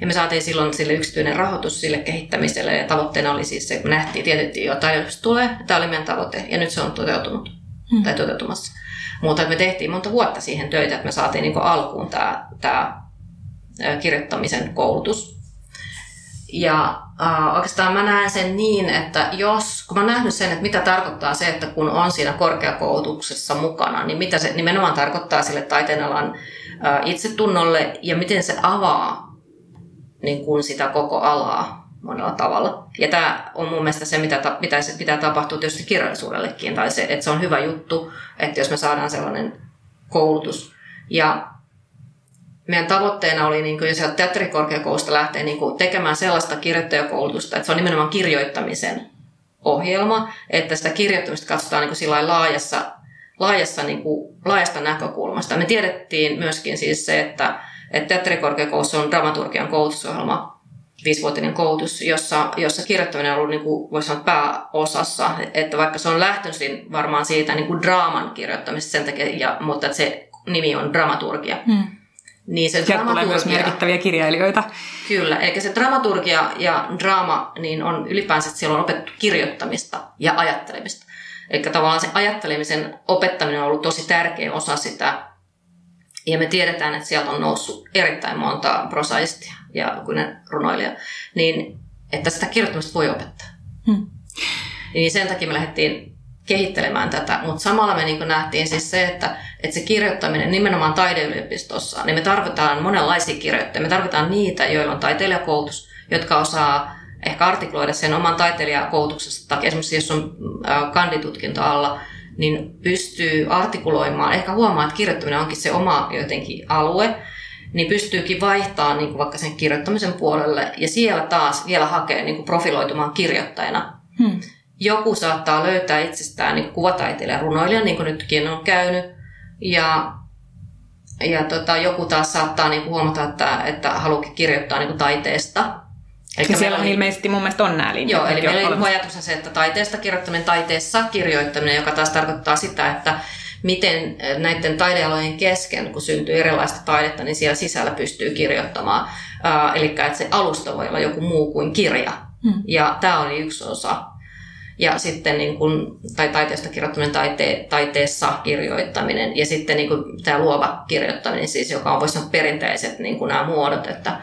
ja me saatiin silloin sille yksityinen rahoitus sille kehittämiselle ja tavoitteena oli siis se, että me nähtiin, tietettiin jo, että tulee. Tämä oli meidän tavoite ja nyt se on toteutunut hmm. tai toteutumassa. Mutta me tehtiin monta vuotta siihen töitä, että me saatiin niin alkuun tämä, tämä kirjoittamisen koulutus. Ja äh, oikeastaan mä näen sen niin, että jos, kun mä oon nähnyt sen, että mitä tarkoittaa se, että kun on siinä korkeakoulutuksessa mukana, niin mitä se nimenomaan tarkoittaa sille taiteenalan äh, itsetunnolle ja miten se avaa niin kuin sitä koko alaa monella tavalla. Ja tämä on mun mielestä se, mitä ta- pitäisi, pitää tapahtua tietysti kirjallisuudellekin, tai se, että se on hyvä juttu, että jos me saadaan sellainen koulutus. Ja meidän tavoitteena oli niin kuin sieltä teatterikorkeakoulusta lähteä niin kuin tekemään sellaista kirjoittajakoulutusta, että se on nimenomaan kirjoittamisen ohjelma, että sitä kirjoittamista katsotaan niin kuin laajassa, laajassa, niin kuin, laajasta näkökulmasta. Me tiedettiin myöskin siis se, että että teatterikorkeakoulussa on dramaturgian koulutusohjelma, viisivuotinen koulutus, jossa, jossa kirjoittaminen on ollut, niin kuin, voisi sanoa, pääosassa. Että vaikka se on lähtöisin varmaan siitä niin kuin draaman kirjoittamista sen takia, ja, mutta että se nimi on dramaturgia. Hmm. Niin se Sieltä tulee myös merkittäviä kirjailijoita. Kyllä, eli se dramaturgia ja draama niin on ylipäänsä, että siellä on opettu kirjoittamista ja ajattelemista. Eli tavallaan se ajattelemisen opettaminen on ollut tosi tärkeä osa sitä ja me tiedetään, että sieltä on noussut erittäin monta prosaistia ja kun runoilija, niin että sitä kirjoittamista voi opettaa. Hmm. Niin sen takia me lähdettiin kehittelemään tätä, mutta samalla me niin nähtiin siis se, että, että se kirjoittaminen nimenomaan taideyliopistossa, niin me tarvitaan monenlaisia kirjoittajia. Me tarvitaan niitä, joilla on taiteilijakoulutus, jotka osaa ehkä artikloida sen oman taiteilijakoulutuksesta, tai esimerkiksi jos on kanditutkinto alla, niin pystyy artikuloimaan, ehkä huomaa, että kirjoittaminen onkin se oma jotenkin alue, niin pystyykin vaihtamaan niin kuin vaikka sen kirjoittamisen puolelle ja siellä taas vielä hakee niin kuin profiloitumaan kirjoittajana. Hmm. Joku saattaa löytää itsestään niin kuvataiteilijan runoilijan, niin kuin nytkin on käynyt, ja, ja tota, joku taas saattaa niin kuin huomata, että, että haluakin kirjoittaa niin kuin taiteesta Eli ja siellä oli, ilmeisesti mun mielestä on nämä linjat. Joo, eli meillä oli ajatus se, että taiteesta kirjoittaminen, taiteessa kirjoittaminen, joka taas tarkoittaa sitä, että miten näiden taidealojen kesken, kun syntyy erilaista taidetta, niin siellä sisällä pystyy kirjoittamaan. Eli että se alusta voi olla joku muu kuin kirja. Hmm. Ja tämä oli yksi osa. Ja sitten niin kun, tai taiteesta kirjoittaminen, taite, taiteessa kirjoittaminen ja sitten niin kun, tämä luova kirjoittaminen, siis, joka on voisi sanoa perinteiset niin nämä muodot. Että,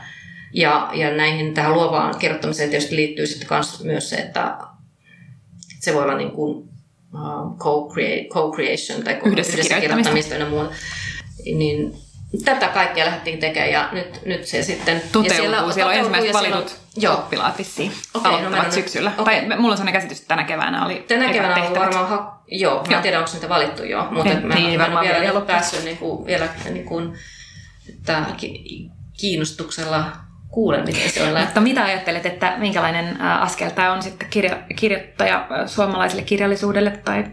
ja, ja näihin tähän luovaan kirjoittamiseen tietysti liittyy sitten myös se, että se voi olla niin kuin, uh, co-creation tai yhdessä, yhdessä kirjoittamista ja muuta. Niin tätä kaikkea lähdettiin tekemään ja nyt, nyt se sitten... Toteutuu. Ja siellä, siellä on ensimmäiset valitut joo. oppilaat vissiin okay, no aloittavat no syksyllä. Okay. Tai mulla on sellainen käsitys, että tänä keväänä oli Tänä keväänä on varmaan... Ha- joo, mä en tiedä, onko niitä valittu jo, mutta en, mä, niin, mä en vielä, vielä päässyt niin kuin, vielä niin kuin, että kiinnostuksella kuulen, miten se on Mutta mitä ajattelet, että minkälainen askel tämä on sitten kirja, kirjoittaja suomalaiselle kirjallisuudelle tai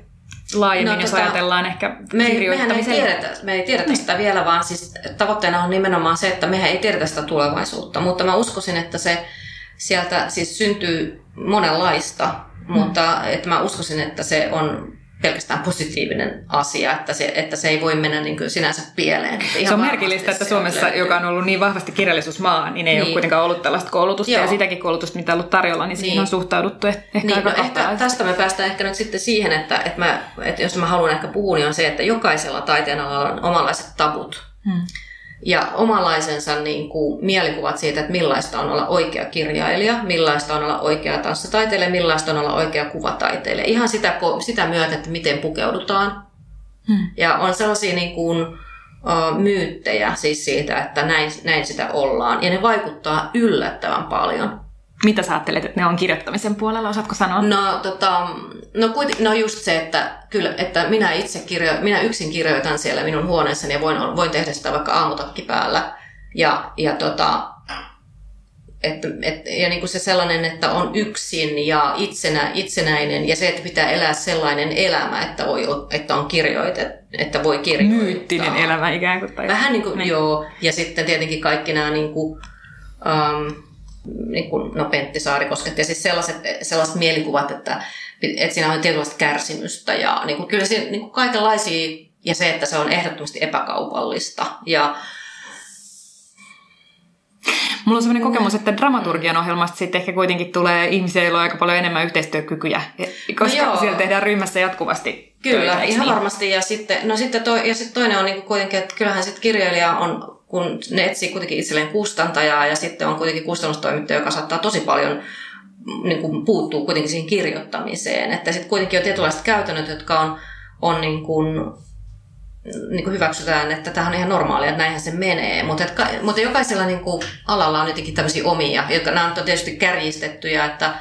laajemmin, no, jos tota, ajatellaan ehkä me, mehän ei tiedetä, me ei tiedetä sitä vielä, vaan siis tavoitteena on nimenomaan se, että mehän ei tiedetä sitä tulevaisuutta, mutta mä uskoisin, että se sieltä siis syntyy monenlaista, mm. mutta että mä uskoisin, että se on pelkästään positiivinen asia, että se, että se ei voi mennä niin kuin sinänsä pieleen. Ihan se on merkillistä, että Suomessa, löytyy. joka on ollut niin vahvasti kirjallisuusmaa, niin ei niin. ole kuitenkaan ollut tällaista koulutusta Joo. ja sitäkin koulutusta, mitä on ollut tarjolla, niin siihen niin. on suhtauduttu ehkä niin, aika no ehkä Tästä me päästään ehkä nyt sitten siihen, että, että, mä, että jos mä haluan ehkä puhua, niin on se, että jokaisella taiteen alalla on omanlaiset tabut. Hmm ja omanlaisensa niin kuin mielikuvat siitä, että millaista on olla oikea kirjailija, millaista on olla oikea tanssitaiteilija, millaista on olla oikea kuvataiteilija. Ihan sitä, sitä myötä, että miten pukeudutaan. Hmm. Ja on sellaisia niin kuin, uh, myyttejä siis siitä, että näin, näin sitä ollaan. Ja ne vaikuttaa yllättävän paljon. Mitä sä ajattelet, että ne on kirjoittamisen puolella, osaatko sanoa? No, tota, no, kuiten, no just se, että, kyllä, että minä itse kirjo, minä yksin kirjoitan siellä minun huoneessani ja voin, voin tehdä sitä vaikka aamutakki päällä. Ja, ja, tota, et, et, ja niin kuin se sellainen, että on yksin ja itsenä, itsenäinen ja se, että pitää elää sellainen elämä, että, voi, että on kirjoitet, että voi kirjoittaa. Myyttinen elämä ikään kuin. Tai Vähän niin kuin, niin. joo. Ja sitten tietenkin kaikki nämä niin kuin, um, niin kuin, no Pentti Saarikosket ja siis sellaiset, sellaiset mielikuvat, että, että siinä on tietynlaista kärsimystä ja niin kuin, kyllä se, niin kuin kaikenlaisia ja se, että se on ehdottomasti epäkaupallista ja Mulla on sellainen kokemus, että dramaturgian ohjelmasta sitten ehkä kuitenkin tulee ihmisiä, joilla on aika paljon enemmän yhteistyökykyjä, koska no siellä tehdään ryhmässä jatkuvasti Kyllä, töitä, ihan niin? varmasti. Ja sitten, no sitten, to, ja sitten toinen on niin kuitenkin, että kyllähän sitten kirjailija on kun ne etsii kuitenkin itselleen kustantajaa ja sitten on kuitenkin kustannustoimittaja, joka saattaa tosi paljon niin kuin puuttuu kuitenkin siihen kirjoittamiseen. Että sitten kuitenkin on tietynlaiset käytännöt, jotka on, on niin kuin, niin kuin hyväksytään, että tämä on ihan normaalia, että näinhän se menee. Mutta, että, mutta jokaisella niin kuin alalla on jotenkin tämmöisiä omia, jotka nämä on tietysti kärjistettyjä, että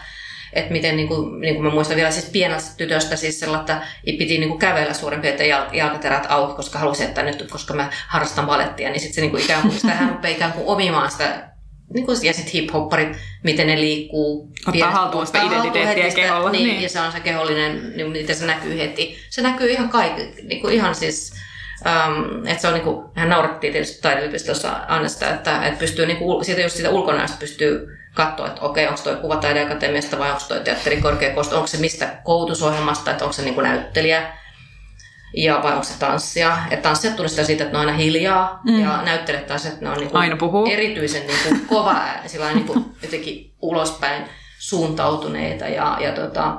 että miten, niin kuin, niin kuin mä muistan vielä siis pienestä tytöstä, siis sellaista, piti niin kuin kävellä suurin piirtein jal- jalkaterät auki, koska halusin, että nyt, koska mä harrastan balettia, niin sitten se niin kuin ikään kuin, sitä hän rupeaa ikään kuin omimaan sitä niin kuin, ja sitten hip-hopparit, miten ne liikkuu. Ottaa haltuun sitä identiteettiä keholla. Niin, niin, ja se on se kehollinen, niin miten se näkyy heti. Se näkyy ihan kaikki, niin kuin ihan siis, um, että se on niin kuin, hän naurattiin tietysti taideyliopistossa aina sitä, että, että pystyy niin kuin, siitä just siitä ulkonäöstä pystyy katsoa, että okei, onko toi kuvataideakatemiasta vai onko toi teatterikorkeakoulusta, onko se mistä koulutusohjelmasta, että onko se niin kuin näyttelijä ja vai onko se tanssia. Että tanssijat tunnistaa siitä, että ne on aina hiljaa mm. ja näyttelijät taas, että ne on niin kuin aina puhuu. erityisen niin kuin kova ääni, sillä niin kuin jotenkin ulospäin suuntautuneita ja, ja tota,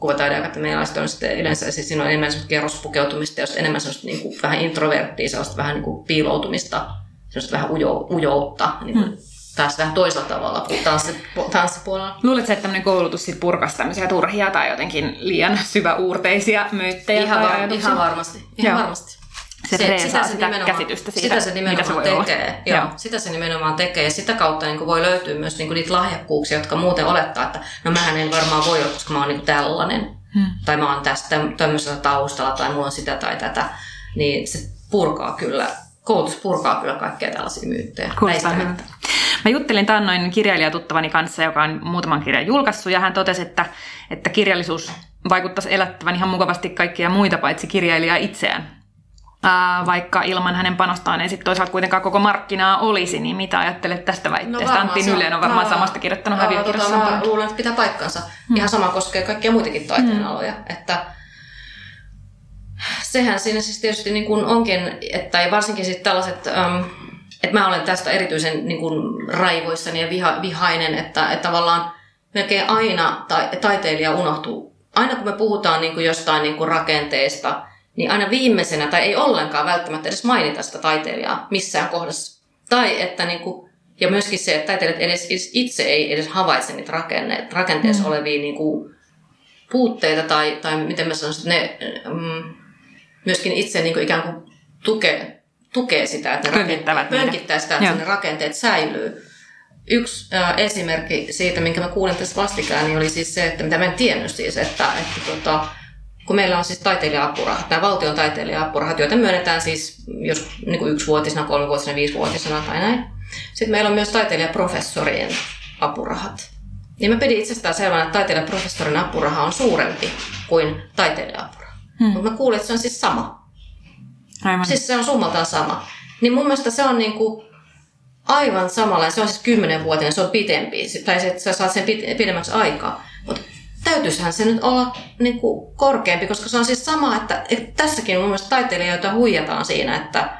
kuvataideakatemialaiset on sitten yleensä, siis siinä on enemmän semmoista kerrospukeutumista ja enemmän semmoista niin kuin, vähän introverttia, sellaista vähän niin kuin piiloutumista, semmoista vähän ujo, ujoutta, niin kuin, mm taas vähän toisella tavalla kuin tanssi, tanssipuolella. Luuletko, että tämmöinen koulutus sit purkaisi tämmöisiä turhia tai jotenkin liian syväuurteisia myyttejä ihan, var, ihan varmasti. Ihan Joo. varmasti. Se, se sitä, se sitä käsitystä siitä, sitä se nimenomaan mitä se voi tekee. Joo, Joo. Sitä se nimenomaan tekee. Ja sitä kautta niin voi löytyä myös niin niitä lahjakkuuksia, jotka muuten olettaa, että no mähän en varmaan voi olla, koska mä oon niin tällainen. Hmm. Tai mä oon tästä tämmöisellä taustalla tai mulla on sitä tai tätä. Niin se purkaa kyllä, koulutus purkaa kyllä kaikkea tällaisia myyttejä. Kuulostaa Mä juttelin taannoin kirjailijatuttavani kanssa, joka on muutaman kirjan julkaissut, ja hän totesi, että, että kirjallisuus vaikuttaisi elättävän ihan mukavasti kaikkia muita paitsi kirjailijaa itseään. Ää, vaikka ilman hänen panostaan ei sitten toisaalta kuitenkaan koko markkinaa olisi, niin mitä ajattelet tästä väitteestä? No Antti Nylen on varmaan samasta kirjoittanut no, häviökirjassa. Tota, mä luulen, että pitää paikkansa. Mm. Ihan sama koskee kaikkia muitakin taiteenaloja. Mm. Että sehän siinä siis tietysti niin kuin onkin, että ei varsinkin sitten tällaiset, ähm, että mä olen tästä erityisen niin kuin raivoissani ja viha, vihainen, että, että tavallaan melkein aina ta, taiteilija unohtuu. Aina kun me puhutaan niin kuin jostain niin kuin rakenteesta, niin aina viimeisenä, tai ei ollenkaan välttämättä edes mainita sitä taiteilijaa missään kohdassa. Tai että niin kuin, ja myöskin se, että taiteilijat edes, itse ei edes havaitse niitä rakenne, rakenteessa mm. olevia niin kuin, puutteita tai, tai miten mä sanoisin, että ne mm, myöskin itse niin kuin ikään kuin tukee, tukee sitä, että ne rakenteet, pönkittää sitä, että ne rakenteet säilyy. Yksi äh, esimerkki siitä, minkä mä kuulin tässä vastikään, niin oli siis se, että mitä mä en tiennyt siis, että, että tota, kun meillä on siis taiteilija-apurahat, nämä valtion taiteilija-apurahat, joita myönnetään siis jos niin kuin yksivuotisena, kolmivuotisena, viisivuotisena tai näin. Sitten meillä on myös taiteilijaprofessorien apurahat. Niin mä pidin itsestään selvänä, että taiteilijaprofessorin apuraha on suurempi kuin taiteilija-apuraha. Hmm. Mutta mä kuulin, että se on siis sama. Aivan. Siis se on summaltaan sama. Niin mun mielestä se on niinku aivan samalla. Se on siis kymmenenvuotinen, se on pitempi. Tai se, että sä saat sen pidemmäksi aikaa. Mutta täytyisihän se nyt olla niin kuin korkeampi, koska se on siis sama, että, että tässäkin mun mielestä taiteilijoita huijataan siinä, että,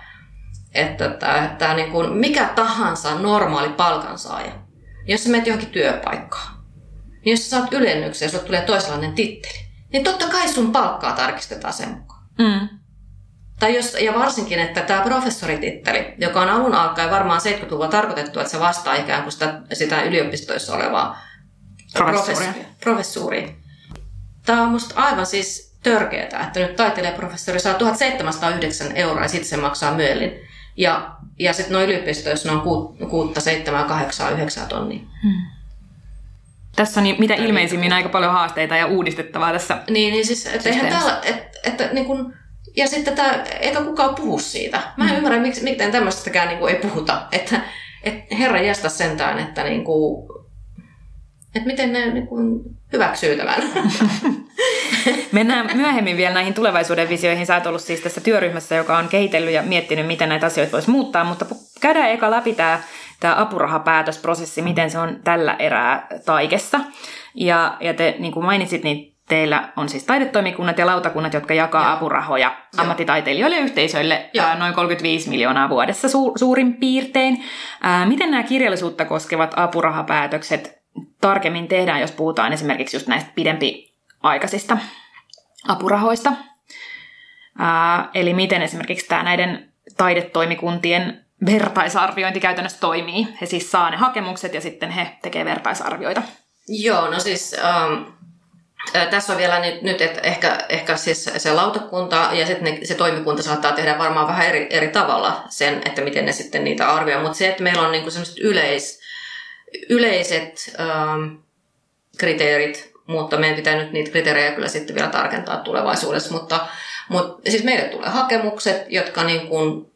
että, että, että niin kuin mikä tahansa normaali palkansaaja, jos sä menet johonkin työpaikkaan, niin jos sä saat ylennyksen ja sulle tulee toisenlainen titteli, niin totta kai sun palkkaa tarkistetaan sen mukaan. Mm. Tai jos, ja varsinkin, että tämä professorititteli, joka on alun alkaen varmaan 70-luvulla tarkoitettu, että se vastaa ikään kuin sitä, sitä yliopistoissa olevaa professuuria. professuuria. Tämä on musta aivan siis törkeää, että nyt taiteilijaprofessori saa 1709 euroa ja sitten se maksaa myöllin. Ja, ja sitten noin yliopistoissa on 6, 7, 8, 9 tonnia. Hmm. Tässä on niin, mitä ilmeisimmin aika paljon haasteita ja uudistettavaa tässä Niin, niin siis, että eihän täällä, että, että niin kun, ja sitten tämä, eikä kukaan puhu siitä. Mä en mm. ymmärrä, miksi, miten tämmöistäkään niin ei puhuta. Että, että herra jästä sentään, että niin kuin, että miten ne niin kuin, hyväksyy tämän. Mennään myöhemmin vielä näihin tulevaisuuden visioihin. Sä oot ollut siis tässä työryhmässä, joka on kehitellyt ja miettinyt, miten näitä asioita voisi muuttaa, mutta käydään eka läpi tämä, tämä apurahapäätösprosessi, miten se on tällä erää taikessa. Ja, ja te niin kuin mainitsit, niin teillä on siis taidetoimikunnat ja lautakunnat, jotka jakaa Joo. apurahoja Joo. ammattitaiteilijoille ja yhteisöille Joo. noin 35 miljoonaa vuodessa su- suurin piirtein. Ää, miten nämä kirjallisuutta koskevat apurahapäätökset tarkemmin tehdään, jos puhutaan esimerkiksi just näistä pidempiaikaisista apurahoista. Ää, eli miten esimerkiksi tämä näiden taidetoimikuntien vertaisarviointi käytännössä toimii. He siis saa ne hakemukset ja sitten he tekevät vertaisarvioita. Joo, no siis ähm, tässä on vielä nyt, nyt että ehkä, ehkä siis se lautakunta ja sitten se toimikunta saattaa tehdä varmaan vähän eri, eri tavalla sen, että miten ne sitten niitä arvioi. Mutta se, että meillä on niinku sellaiset yleis, yleiset ähm, kriteerit, mutta meidän pitää nyt niitä kriteerejä kyllä sitten vielä tarkentaa tulevaisuudessa. Mutta, mutta siis meille tulee hakemukset, jotka niin kuin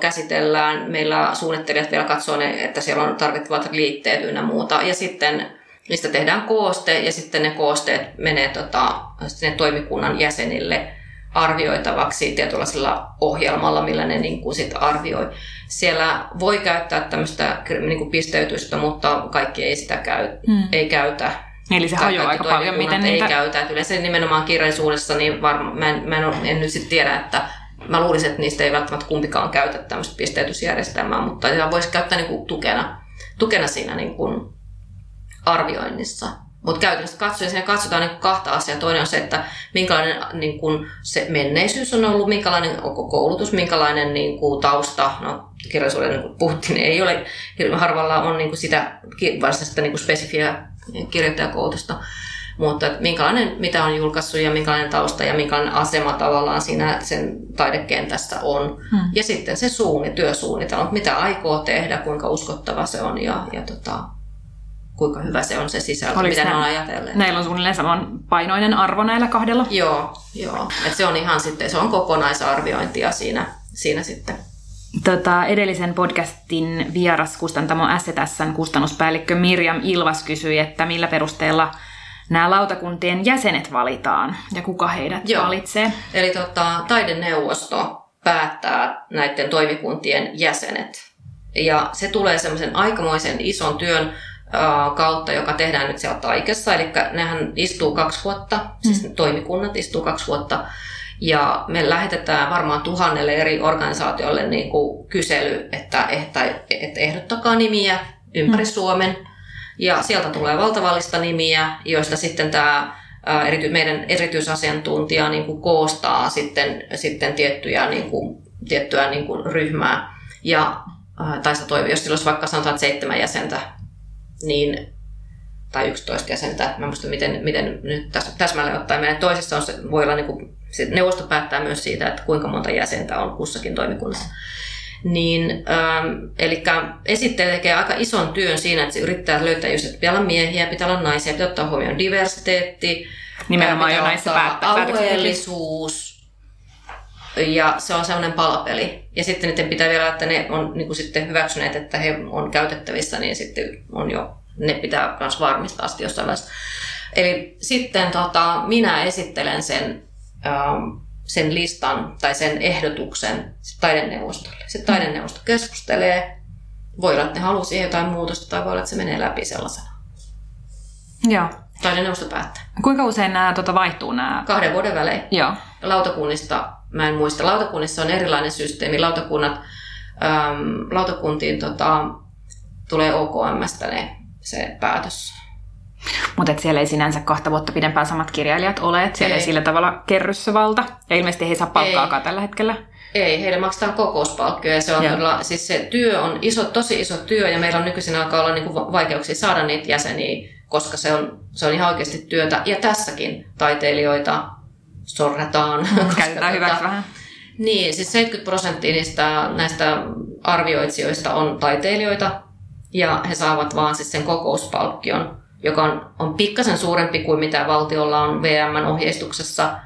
käsitellään. Meillä suunnittelijat vielä katsoo että siellä on tarvittavat liitteet ynnä muuta. Ja sitten niistä tehdään kooste ja sitten ne koosteet menee tota, sinne toimikunnan jäsenille arvioitavaksi tietynlaisella ohjelmalla, millä ne niin kuin sit arvioi. Siellä voi käyttää tämmöistä niin kuin pisteytystä, mutta kaikki ei sitä käy, hmm. ei käytä. Eli se hajoaa aika paljon, miten ei niitä... käytä. Että yleensä nimenomaan kirjallisuudessa, niin varma, mä, en, mä en, en nyt sitten tiedä, että mä luulisin, että niistä ei välttämättä kumpikaan käytä tämmöistä pisteytysjärjestelmää, mutta sitä voisi käyttää niin kuin tukena, tukena siinä niin kuin arvioinnissa. Mutta käytännössä katsoen siinä katsotaan niin kahta asiaa. Toinen on se, että minkälainen niin kuin se menneisyys on ollut, minkälainen onko koulutus, minkälainen niin kuin tausta. No, kirjallisuuden niin puhuttiin, ei ole, harvalla on niin kuin sitä varsinaista niin kuin spesifiä kirjoittajakoulutusta. Mutta että minkälainen, mitä on julkaissut ja minkälainen tausta ja minkälainen asema tavallaan siinä sen taidekentässä on. Hmm. Ja sitten se suunni, työsuunnitelma, mitä aikoo tehdä, kuinka uskottava se on ja, ja tota, kuinka hyvä se on se sisältö, Oliko mitä ne on ajatelleet. Näillä on suunnilleen saman painoinen arvo näillä kahdella? Joo, joo. Et se on ihan sitten, se on kokonaisarviointia siinä, siinä sitten. Tota, edellisen podcastin vieras kustantamo STSn kustannuspäällikkö Mirjam Ilvas kysyi, että millä perusteella nämä lautakuntien jäsenet valitaan ja kuka heidät Joo. valitsee. Eli tota, taideneuvosto päättää näiden toimikuntien jäsenet. Ja se tulee semmoisen aikamoisen ison työn kautta, joka tehdään nyt siellä Taikessa. Eli nehän istuu kaksi vuotta, siis mm. toimikunnat istuu kaksi vuotta. Ja me lähetetään varmaan tuhannelle eri organisaatiolle niin kuin kysely, että, että, että ehdottakaa nimiä ympäri mm. Suomen. Ja sieltä tulee valtavallista nimiä, joista sitten tämä erity, meidän erityisasiantuntija niin kuin koostaa sitten, sitten tiettyjä, niin kuin, tiettyä niin kuin ryhmää. Ja, tai sitä toivo, jos sillä olisi vaikka sanotaan että seitsemän jäsentä, niin tai 11 jäsentä. Mä en muista, miten, miten nyt täsmälleen ottaen meidän toisessa on se, voi olla niin kuin, se neuvosto päättää myös siitä, että kuinka monta jäsentä on kussakin toimikunnassa. Niin, ähm, eli esittäjä tekee aika ison työn siinä, että se yrittää löytää just, että pitää olla miehiä, pitää olla naisia, pitää ottaa huomioon diversiteetti, Nimenomaan jo näissä päättä, alueellisuus, ja se on sellainen palapeli. Ja sitten niiden pitää vielä, että ne on niin kuin sitten hyväksyneet, että he on käytettävissä, niin sitten on jo ne pitää myös varmistaa sitten jossain vaiheessa. Eli sitten tota, minä esittelen sen, ähm, sen listan tai sen ehdotuksen taideneuvostolle. Sitten taideneuvosto keskustelee. Voi olla, että ne haluaa siihen jotain muutosta tai voi olla, että se menee läpi sellaisena. Joo. Taideneuvosto päättää. Kuinka usein nämä tuota, vaihtuu nämä? Kahden vuoden välein. Joo. Lautakunnista, mä en muista, lautakunnissa on erilainen systeemi. Lautakunnat, ähm, lautakuntiin tota, tulee OKMstä ne se päätös. Mutta siellä ei sinänsä kahta vuotta pidempään samat kirjailijat ole, että siellä ei. ei sillä tavalla kerry se valta. Ja ilmeisesti he ei saa palkkaakaan ei. tällä hetkellä. Ei, heille maksetaan kokouspalkkio ja se on todella, siis se työ on iso, tosi iso työ ja meillä on nykyisin alkaa olla niinku vaikeuksia saada niitä jäseniä, koska se on, se on ihan oikeasti työtä. Ja tässäkin taiteilijoita sorretaan. Mm, käytetään hyväksi tota, vähän. Niin, siis 70 prosenttia niistä näistä arvioitsijoista on taiteilijoita, ja he saavat vaan siis sen kokouspalkkion, joka on, on pikkasen suurempi kuin mitä valtiolla on VMn ohjeistuksessa,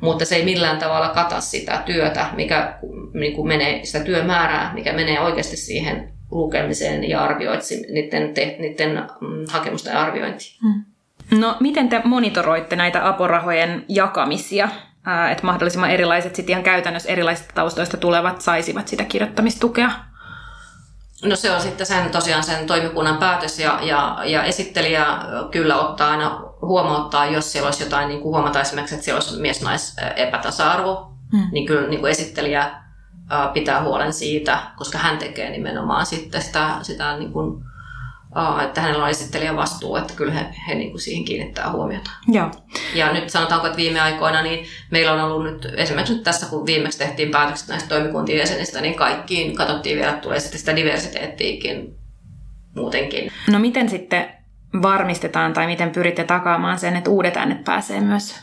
mutta se ei millään tavalla kata sitä työtä, mikä niin kuin menee, sitä työmäärää, mikä menee oikeasti siihen lukemiseen ja arvioitsi niiden, te, niiden mm, hakemusten arviointiin. Hmm. No, miten te monitoroitte näitä aporahojen jakamisia, että mahdollisimman erilaiset, sitten ihan käytännössä erilaisista taustoista tulevat saisivat sitä kirjoittamistukea? No se on sitten sen, tosiaan sen toimikunnan päätös ja, ja, ja esittelijä kyllä ottaa aina huomauttaa, jos siellä olisi jotain, niin kuin huomata esimerkiksi, että siellä olisi mies-nais epätasa-arvo, hmm. niin kyllä niin kuin esittelijä pitää huolen siitä, koska hän tekee nimenomaan sitten sitä, sitä niin kuin että hänellä on esittelijän vastuu, että kyllä he, he niin kuin siihen kiinnittää huomiota. Joo. Ja nyt sanotaanko, että viime aikoina niin meillä on ollut nyt, esimerkiksi nyt tässä kun viimeksi tehtiin päätökset näistä toimikuntien jäsenistä, niin kaikkiin katsottiin vielä, että tulee sitten sitä diversiteettiikin muutenkin. No miten sitten varmistetaan tai miten pyritte takaamaan sen, että uudet äänet pääsee myös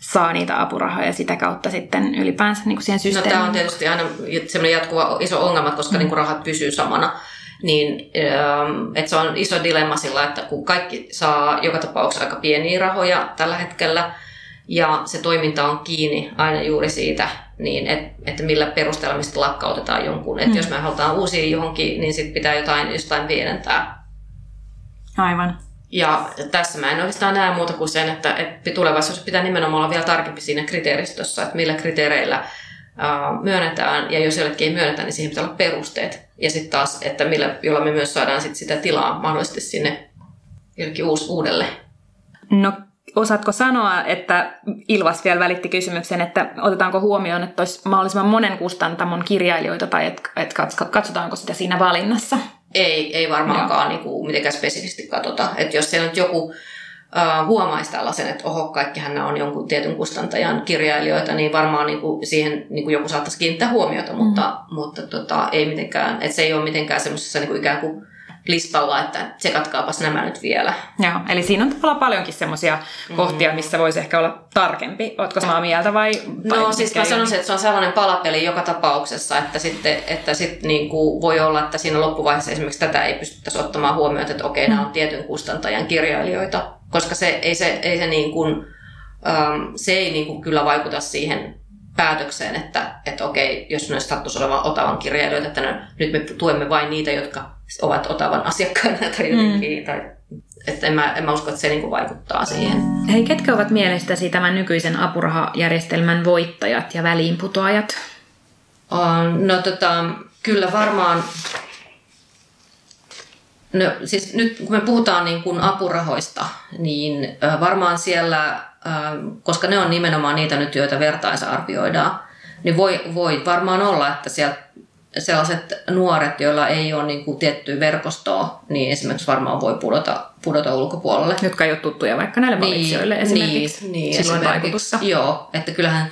saa niitä apurahoja ja sitä kautta sitten ylipäänsä niin kuin siihen systeemiin? No tämä on tietysti aina semmoinen jatkuva iso ongelma, koska mm. niin kuin rahat pysyy samana niin ähm, että se on iso dilemma sillä, että kun kaikki saa joka tapauksessa aika pieniä rahoja tällä hetkellä, ja se toiminta on kiinni aina juuri siitä, niin et, että millä perusteella mistä lakkautetaan jonkun. Että mm. jos me halutaan uusia johonkin, niin sitten pitää jotain, jostain pienentää. Aivan. Ja tässä mä en oikeastaan näe muuta kuin sen, että, että tulevaisuudessa pitää nimenomaan olla vielä tarkempi siinä kriteeristössä, että millä kriteereillä myönnetään, ja jos jollekin ei myönnetä, niin siihen pitää olla perusteet. Ja sitten taas, että millä, jolla me myös saadaan sit sitä tilaa mahdollisesti sinne jollekin uus, uudelle. No osaatko sanoa, että Ilvas vielä välitti kysymyksen, että otetaanko huomioon, että olisi mahdollisimman monen kustantamon kirjailijoita tai että, että katsotaanko sitä siinä valinnassa? Ei, ei varmaankaan niin kuin mitenkään spesifisti katsota. Että jos siellä nyt joku huomaisi tällaisen, että oho, kaikkihan nämä on jonkun tietyn kustantajan kirjailijoita, niin varmaan niin kuin siihen niin kuin joku saattaisi kiinnittää huomiota, mm. mutta, mutta tota, ei mitenkään, että se ei ole mitenkään semmoisessa niin kuin ikään kuin listalla, että tsekattkaapas nämä nyt vielä. Joo, eli siinä on tavallaan paljonkin semmoisia mm. kohtia, missä voisi ehkä olla tarkempi. Oletko samaa mieltä vai? vai no siis mä sanoisin, että se on sellainen palapeli joka tapauksessa, että sitten että sit niin kuin voi olla, että siinä loppuvaiheessa esimerkiksi tätä ei pystyttäisi ottamaan huomioon, että okei, mm. nämä on tietyn kustantajan kirjailijoita, koska se ei se, ei se, niin kuin, um, se ei niin kuin kyllä vaikuta siihen päätökseen, että, että okei, jos ne sattuisi olevan Otavan kirjailijoita, että no, nyt me tuemme vain niitä, jotka ovat Otavan asiakkaina tai jotenkin, mm. tai että en mä, en mä usko, että se niin kuin vaikuttaa siihen. Hei, ketkä ovat mielestäsi tämän nykyisen apurahajärjestelmän voittajat ja väliinputoajat? Um, no tota, kyllä varmaan No siis nyt kun me puhutaan niin kuin apurahoista, niin varmaan siellä koska ne on nimenomaan niitä nyt, joita vertaisarvioidaan, niin voi, voi varmaan olla, että siellä sellaiset nuoret, joilla ei ole niin kuin tiettyä verkostoa, niin esimerkiksi varmaan voi pudota, pudota ulkopuolelle. Jotka ei ole tuttuja vaikka näille niin, valitsijoille esimerkiksi. Niin, niin esimerkiksi. vaikutusta. Joo, että kyllähän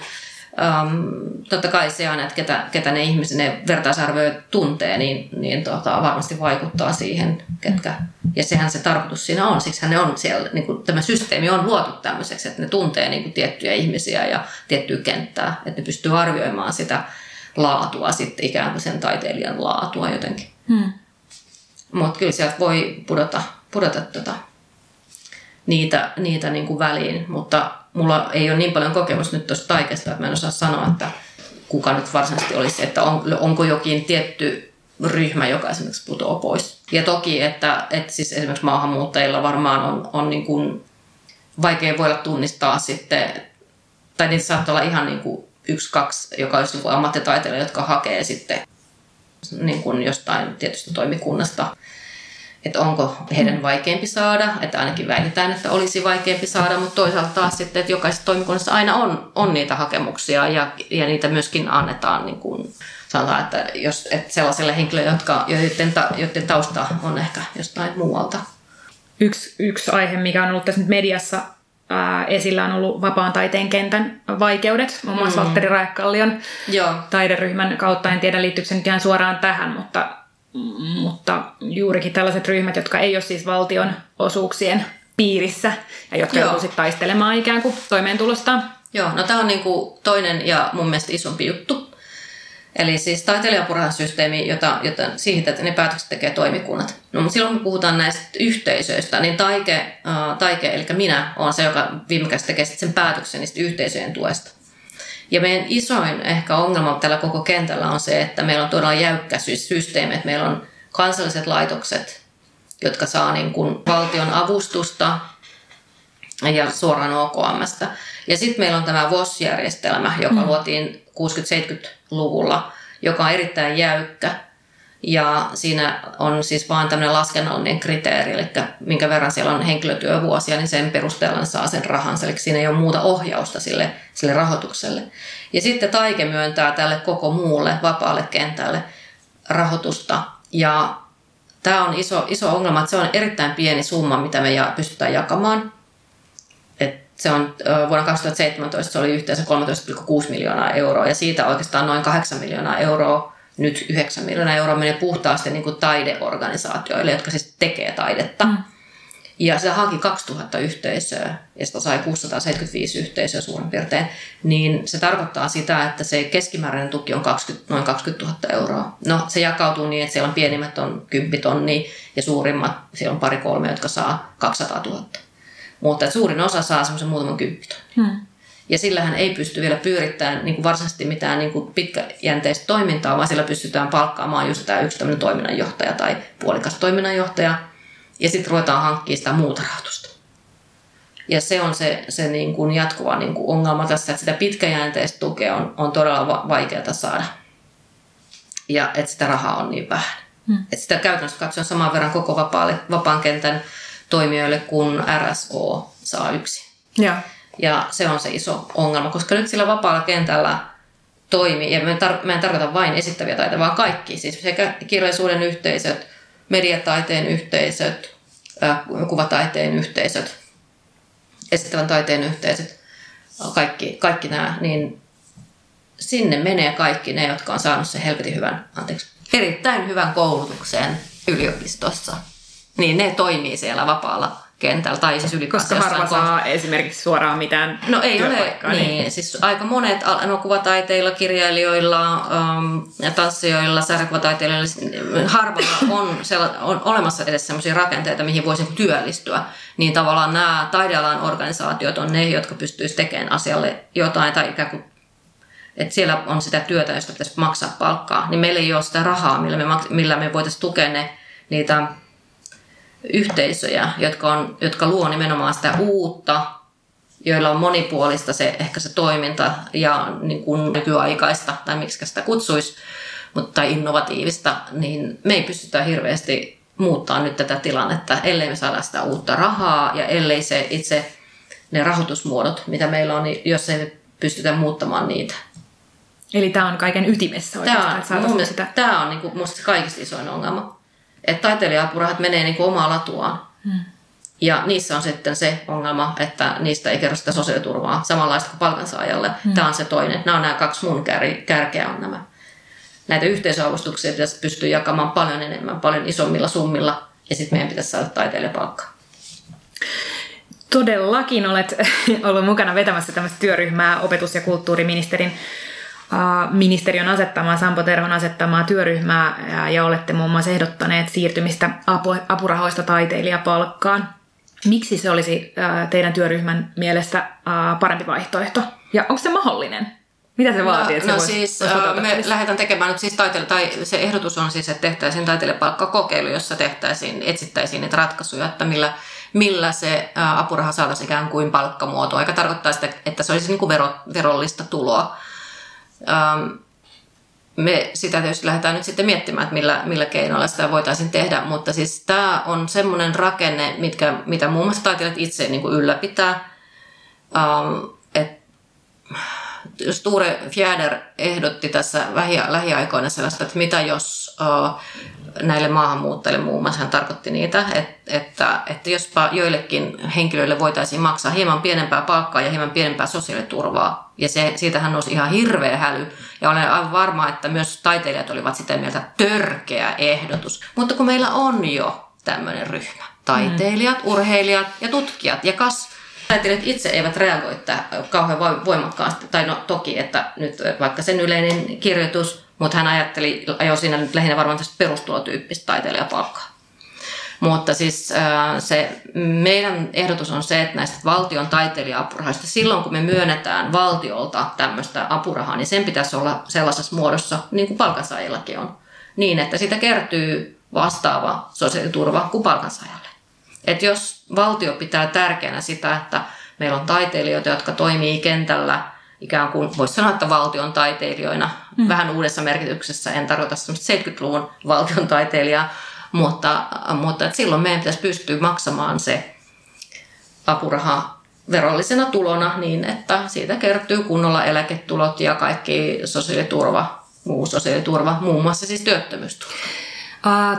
Um, totta kai se on, että ketä, ketä ne ihmiset, ne vertaisarvioit tuntee, niin, niin tota, varmasti vaikuttaa siihen, ketkä. Ja sehän se tarkoitus siinä on, siksi ne on siellä, niin kuin, tämä systeemi on luotu tämmöiseksi, että ne tuntee niin kuin, tiettyjä ihmisiä ja tiettyä kenttää, että ne pystyy arvioimaan sitä laatua sitten, ikään kuin sen taiteilijan laatua jotenkin. Hmm. Mutta kyllä sieltä voi pudota, pudota tota, niitä, niitä niin kuin väliin, mutta mulla ei ole niin paljon kokemusta nyt tuosta taikesta, että mä en osaa sanoa, että kuka nyt varsinaisesti olisi, että on, onko jokin tietty ryhmä, joka esimerkiksi putoaa pois. Ja toki, että, että siis esimerkiksi maahanmuuttajilla varmaan on, on niin kuin vaikea voida tunnistaa sitten, tai niitä saattaa olla ihan niin kuin yksi, kaksi, joka olisi joku ammattitaiteilija, jotka hakee sitten niin kuin jostain tietystä toimikunnasta että onko heidän vaikeampi saada, että ainakin väitetään, että olisi vaikeampi saada, mutta toisaalta taas sitten, että jokaisessa toimikunnassa aina on, on niitä hakemuksia ja, ja niitä myöskin annetaan niin kuin sanotaan, että jos että sellaisille henkilöille, jotka, joiden, ta, joiden tausta on ehkä jostain muualta. Yksi, yksi aihe, mikä on ollut tässä nyt mediassa ää, esillä, on ollut vapaan taiteen kentän vaikeudet, muun muassa mm. Valtteri Raekkallion Joo. taideryhmän kautta. En tiedä, liittyykö se nyt ihan suoraan tähän, mutta mutta juurikin tällaiset ryhmät, jotka ei ole siis valtion osuuksien piirissä ja jotka joutuisivat taistelemaan ikään kuin toimeentulosta. Joo, no tämä on niin kuin toinen ja mun mielestä isompi juttu. Eli siis taiteilijapurahasysteemi, jota, jota siihen, että ne päätökset tekee toimikunnat. No, mutta silloin kun puhutaan näistä yhteisöistä, niin taike, äh, taike eli minä, on se, joka viime kädessä tekee sen päätöksen niistä yhteisöjen tuesta. Ja meidän isoin ehkä ongelma tällä koko kentällä on se, että meillä on todella jäykkä systeemi, että meillä on kansalliset laitokset, jotka saa niin kuin valtion avustusta ja suoraan OKMstä. Ja sitten meillä on tämä VOS-järjestelmä, joka mm. luotiin 60-70-luvulla, joka on erittäin jäykkä. Ja siinä on siis vain tämmöinen laskennallinen kriteeri, eli minkä verran siellä on henkilötyövuosia, niin sen perusteella ne saa sen rahansa. Eli siinä ei ole muuta ohjausta sille, sille rahoitukselle. Ja sitten Taike myöntää tälle koko muulle vapaalle kentälle rahoitusta. Ja tämä on iso, iso ongelma, että se on erittäin pieni summa, mitä me pystytään jakamaan. Et se on, vuonna 2017 se oli yhteensä 13,6 miljoonaa euroa ja siitä oikeastaan noin 8 miljoonaa euroa nyt 9 miljoonaa euroa menee puhtaasti niin kuin taideorganisaatioille, jotka siis tekee taidetta. Mm. Ja se haki 2000 yhteisöä ja sitä sai 675 yhteisöä suurin piirtein. Niin se tarkoittaa sitä, että se keskimääräinen tuki on 20, noin 20 000 euroa. No se jakautuu niin, että siellä on pienimmät on 10 tonni ja suurimmat, siellä on pari kolme, jotka saa 200 000. Mutta suurin osa saa semmoisen muutaman 10 tonnia. Hmm. Ja sillähän ei pysty vielä pyörittämään niin kuin varsinaisesti mitään niin kuin pitkäjänteistä toimintaa, vaan sillä pystytään palkkaamaan just tämä yksi toiminnanjohtaja tai puolikas toiminnanjohtaja. Ja sitten ruvetaan hankkimaan sitä muuta rahoitusta. Ja se on se, se niin kuin jatkuva niin kuin ongelma tässä, että sitä pitkäjänteistä tukea on, on todella va- vaikeaa saada. Ja että sitä rahaa on niin vähän. Hmm. Että sitä käytännössä katsoen saman verran koko vapaalle, vapaan kentän toimijoille kuin RSO saa yksi. Ja. Ja se on se iso ongelma, koska nyt sillä vapaalla kentällä toimii, ja mä en, tarkoita vain esittäviä taiteita, vaan kaikki, siis sekä kirjallisuuden yhteisöt, mediataiteen yhteisöt, kuvataiteen yhteisöt, esittävän taiteen yhteisöt, kaikki, kaikki nämä, niin sinne menee kaikki ne, jotka on saanut sen helvetin hyvän, anteeksi, erittäin hyvän koulutuksen yliopistossa. Niin ne toimii siellä vapaalla kentällä tai siis ylipäätään. Koska harva saa kohta. esimerkiksi suoraan mitään No ei ole, niin. niin. Siis aika monet no, kuvataiteilla, kirjailijoilla, um, tanssijoilla, sarjakuvataiteilijoilla, harvalla on, on olemassa edes sellaisia rakenteita, mihin voisi työllistyä. Niin tavallaan nämä taidealan organisaatiot on ne, jotka pystyisivät tekemään asialle jotain tai ikään kuin että siellä on sitä työtä, josta pitäisi maksaa palkkaa, niin meillä ei ole sitä rahaa, millä me, millä me voitaisiin tukea ne, niitä yhteisöjä, jotka, on, jotka luo nimenomaan sitä uutta, joilla on monipuolista se, ehkä se toiminta ja niin kuin nykyaikaista, tai miksi sitä kutsuisi, mutta, tai innovatiivista, niin me ei pystytä hirveästi muuttaa nyt tätä tilannetta, ellei me saada sitä uutta rahaa ja ellei se itse ne rahoitusmuodot, mitä meillä on, niin jos ei pystytä muuttamaan niitä. Eli tämä on kaiken ytimessä oikeastaan, tämä on, mun mielestä, sitä... Tämä on niin kuin, musta kaikista isoin ongelma. Että taiteilija-apurahat menee niin kuin omaa latuaan. Hmm. Ja niissä on sitten se ongelma, että niistä ei kerro sitä sosiaaliturvaa samanlaista kuin palkansaajalle. Hmm. Tämä on se toinen. Nämä on nämä kaksi mun kär, kärkeä on nämä. Näitä yhteisöavustuksia pitäisi pystyä jakamaan paljon enemmän, paljon isommilla summilla. Ja sitten meidän pitäisi saada taiteilijapalkkaa. Todellakin olet ollut mukana vetämässä tämmöistä työryhmää opetus- ja kulttuuriministerin ministeriön asettamaa, Sampo Terhon asettamaa työryhmää ja, olette muun muassa ehdottaneet siirtymistä apu, apurahoista taiteilijapalkkaan. Miksi se olisi teidän työryhmän mielestä parempi vaihtoehto? Ja onko se mahdollinen? Mitä se vaatii? No, no vois, siis vois me lähdetään tekemään nyt siis taiteille, tai se ehdotus on siis, että tehtäisiin taiteilijapalkkakokeilu, jossa tehtäisiin, etsittäisiin niitä ratkaisuja, että millä, millä se apuraha saataisiin ikään kuin palkkamuoto, eikä tarkoittaa sitä, että se olisi niin kuin vero, verollista tuloa. Me sitä tietysti lähdetään nyt sitten miettimään, että millä, millä keinoilla sitä voitaisiin tehdä, mutta siis tämä on semmoinen rakenne, mitkä, mitä muun muassa taiteilijat itse niin kuin ylläpitää. että Sture Fjäder ehdotti tässä lähiaikoina sellaista, että mitä jos näille maahanmuuttajille muun muassa hän tarkoitti niitä, että, että, että jospa joillekin henkilöille voitaisiin maksaa hieman pienempää palkkaa ja hieman pienempää sosiaaliturvaa. Ja se, siitähän nousi ihan hirveä häly. Ja olen aivan varma, että myös taiteilijat olivat sitä mieltä törkeä ehdotus. Mutta kun meillä on jo tämmöinen ryhmä, taiteilijat, mm. urheilijat ja tutkijat ja kas taiteilijat itse eivät reagoi kauhean voimakkaasti. Tai no toki, että nyt vaikka sen yleinen kirjoitus, mutta hän ajatteli, ajoi siinä nyt lähinnä varmaan tästä perustulotyyppistä taiteilijapalkkaa. Mutta siis se meidän ehdotus on se, että näistä valtion taiteilija-apurahoista, silloin kun me myönnetään valtiolta tämmöistä apurahaa, niin sen pitäisi olla sellaisessa muodossa, niin kuin palkansaajillakin on, niin että sitä kertyy vastaava sosiaaliturva kuin palkansaajalle. Et jos valtio pitää tärkeänä sitä, että meillä on taiteilijoita, jotka toimii kentällä ikään kuin, voisi sanoa, että valtion taiteilijoina, mm. vähän uudessa merkityksessä, en tarkoita 70-luvun valtion taiteilijaa, mutta, mutta että silloin meidän pitäisi pystyä maksamaan se apuraha verollisena tulona niin, että siitä kertyy kunnolla eläketulot ja kaikki sosiaaliturva, muu sosiaaliturva, muun muassa siis työttömyysturva.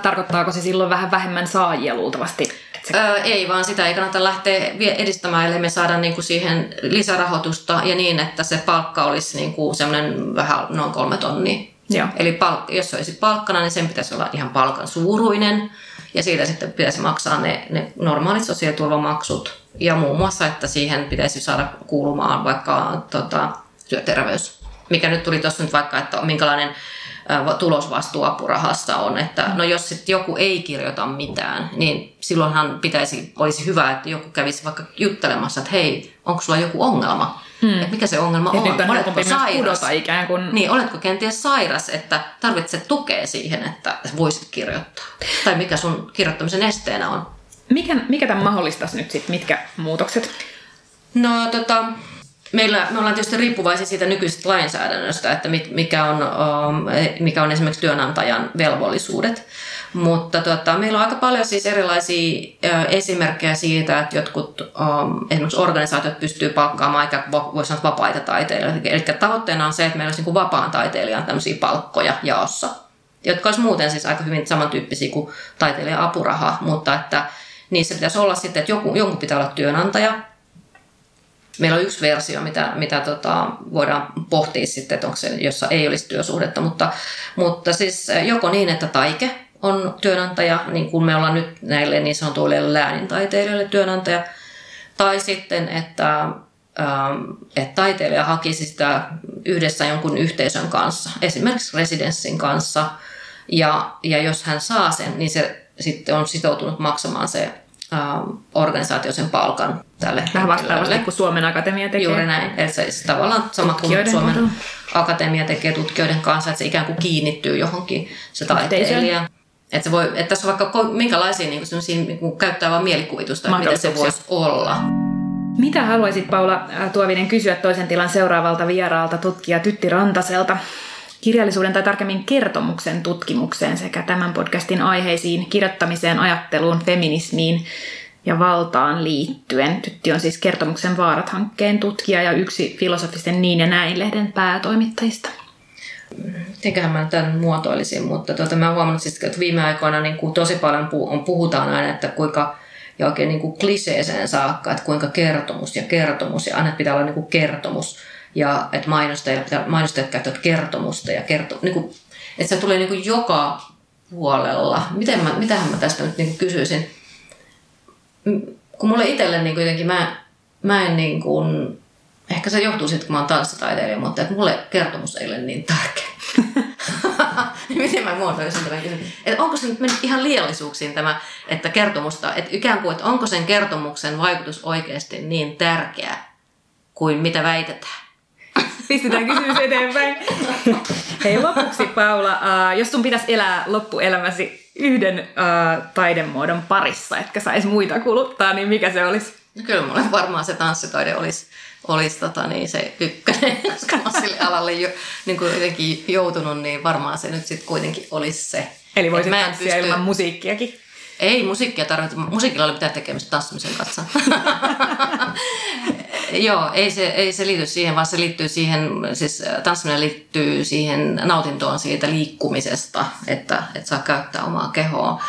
Tarkoittaako se silloin vähän vähemmän saajia luultavasti? Öö, ei, vaan sitä ei kannata lähteä edistämään, ellei me saada niinku siihen lisärahoitusta ja niin, että se palkka olisi niinku semmoinen vähän noin kolme tonnia. Joo. Eli palk- jos se olisi palkkana, niin sen pitäisi olla ihan palkan suuruinen. Ja siitä sitten pitäisi maksaa ne, ne normaalit sosiaaliturvamaksut. Ja muun muassa, että siihen pitäisi saada kuulumaan vaikka tota, työterveys. Mikä nyt tuli tuossa nyt vaikka, että minkälainen tulosvastuuapurahassa on, että no jos sitten joku ei kirjoita mitään, niin silloinhan pitäisi, olisi hyvä, että joku kävisi vaikka juttelemassa, että hei, onko sulla joku ongelma? Hmm. Että mikä se ongelma on? Nyt on oletko sairas? ikään kuin. Niin, oletko kenties sairas, että tarvitset tukea siihen, että voisit kirjoittaa? Tai mikä sun kirjoittamisen esteenä on? Mikä, mikä tämän mahdollistaisi nyt sitten, mitkä muutokset? No tota, meillä, me ollaan tietysti riippuvaisia siitä nykyisestä lainsäädännöstä, että mikä on, um, mikä on esimerkiksi työnantajan velvollisuudet. Mutta tota, meillä on aika paljon siis erilaisia esimerkkejä siitä, että jotkut um, esimerkiksi organisaatiot pystyy palkkaamaan aika, voisi sanoa, vapaita taiteilijoita. Eli tavoitteena on se, että meillä olisi niin vapaan taiteilijan tämmöisiä palkkoja jaossa, jotka olisi muuten siis aika hyvin samantyyppisiä kuin taiteilijan apuraha, mutta että niissä pitäisi olla sitten, että joku, jonkun pitää olla työnantaja, Meillä on yksi versio, mitä, mitä tota, voidaan pohtia sitten, että onko se, jossa ei olisi työsuhdetta, mutta, mutta siis joko niin, että taike on työnantaja, niin kuin me ollaan nyt näille niin sanotuille läänintaiteilijoille työnantaja, tai sitten, että, että taiteilija hakisi sitä yhdessä jonkun yhteisön kanssa, esimerkiksi residenssin kanssa, ja, ja jos hän saa sen, niin se sitten on sitoutunut maksamaan se organisaatio sen palkan tälle Vähän vastaavasti kuin Suomen Akatemia tekee. Juuri näin. Eli se siis tavallaan sama kuin Suomen muodolla. Akatemia tekee tutkijoiden kanssa, että se ikään kuin kiinnittyy johonkin se taiteilija. Että, se voi, että tässä on vaikka minkälaisia niin kuin niin kuin käyttää vain mielikuvitusta, mitä se voisi olla. Mitä haluaisit Paula Tuovinen kysyä toisen tilan seuraavalta vieraalta tutkija Tytti Rantaselta? kirjallisuuden tai tarkemmin kertomuksen tutkimukseen sekä tämän podcastin aiheisiin, kirjoittamiseen, ajatteluun, feminismiin ja valtaan liittyen. Tytti on siis kertomuksen vaarat-hankkeen tutkija ja yksi filosofisten niin ja näin lehden päätoimittajista. Mitenköhän mä tämän muotoilisin, mutta tuota, mä huomannut siis, että viime aikoina niin kuin tosi paljon puhutaan aina, että kuinka ja oikein niin kuin kliseeseen saakka, että kuinka kertomus ja kertomus ja aina pitää olla niin kuin kertomus ja että mainostajat, mainostajat käyttävät kertomusta ja kerto, niin kuin, että se tulee niin kuin joka puolella. Miten mä, mitähän mä tästä nyt niin kuin kysyisin? Kun mulle itselle niin jotenkin, mä, mä en niin kuin, ehkä se johtuu siitä, kun mä oon tanssitaiteilija, mutta että mulle kertomus ei ole niin tärkeä. Miten mä muotoisin tämän kysymyksen? Että onko se nyt mennyt ihan liiallisuuksiin tämä, että kertomusta, että ikään kuin, että onko sen kertomuksen vaikutus oikeasti niin tärkeä kuin mitä väitetään? Pistetään kysymys eteenpäin. Hei lopuksi Paula, uh, jos sun pitäisi elää loppuelämäsi yhden uh, taidemuodon parissa, etkä saisi muita kuluttaa, niin mikä se olisi? No kyllä mulle varmaan se tanssitaide olisi, olisi tota, niin se ykkönen, koska mä sille alalle jo, niin kuin jotenkin joutunut, niin varmaan se nyt sitten kuitenkin olisi se. Eli voisit tanssia pysty... ilman musiikkiakin? Ei musiikkia tarvitse. Musiikilla oli mitään tekemistä tanssimisen kanssa. Joo, ei se, ei se liity siihen, vaan se liittyy siihen, siis tanssiminen liittyy siihen nautintoon siitä liikkumisesta, että, että saa käyttää omaa kehoa.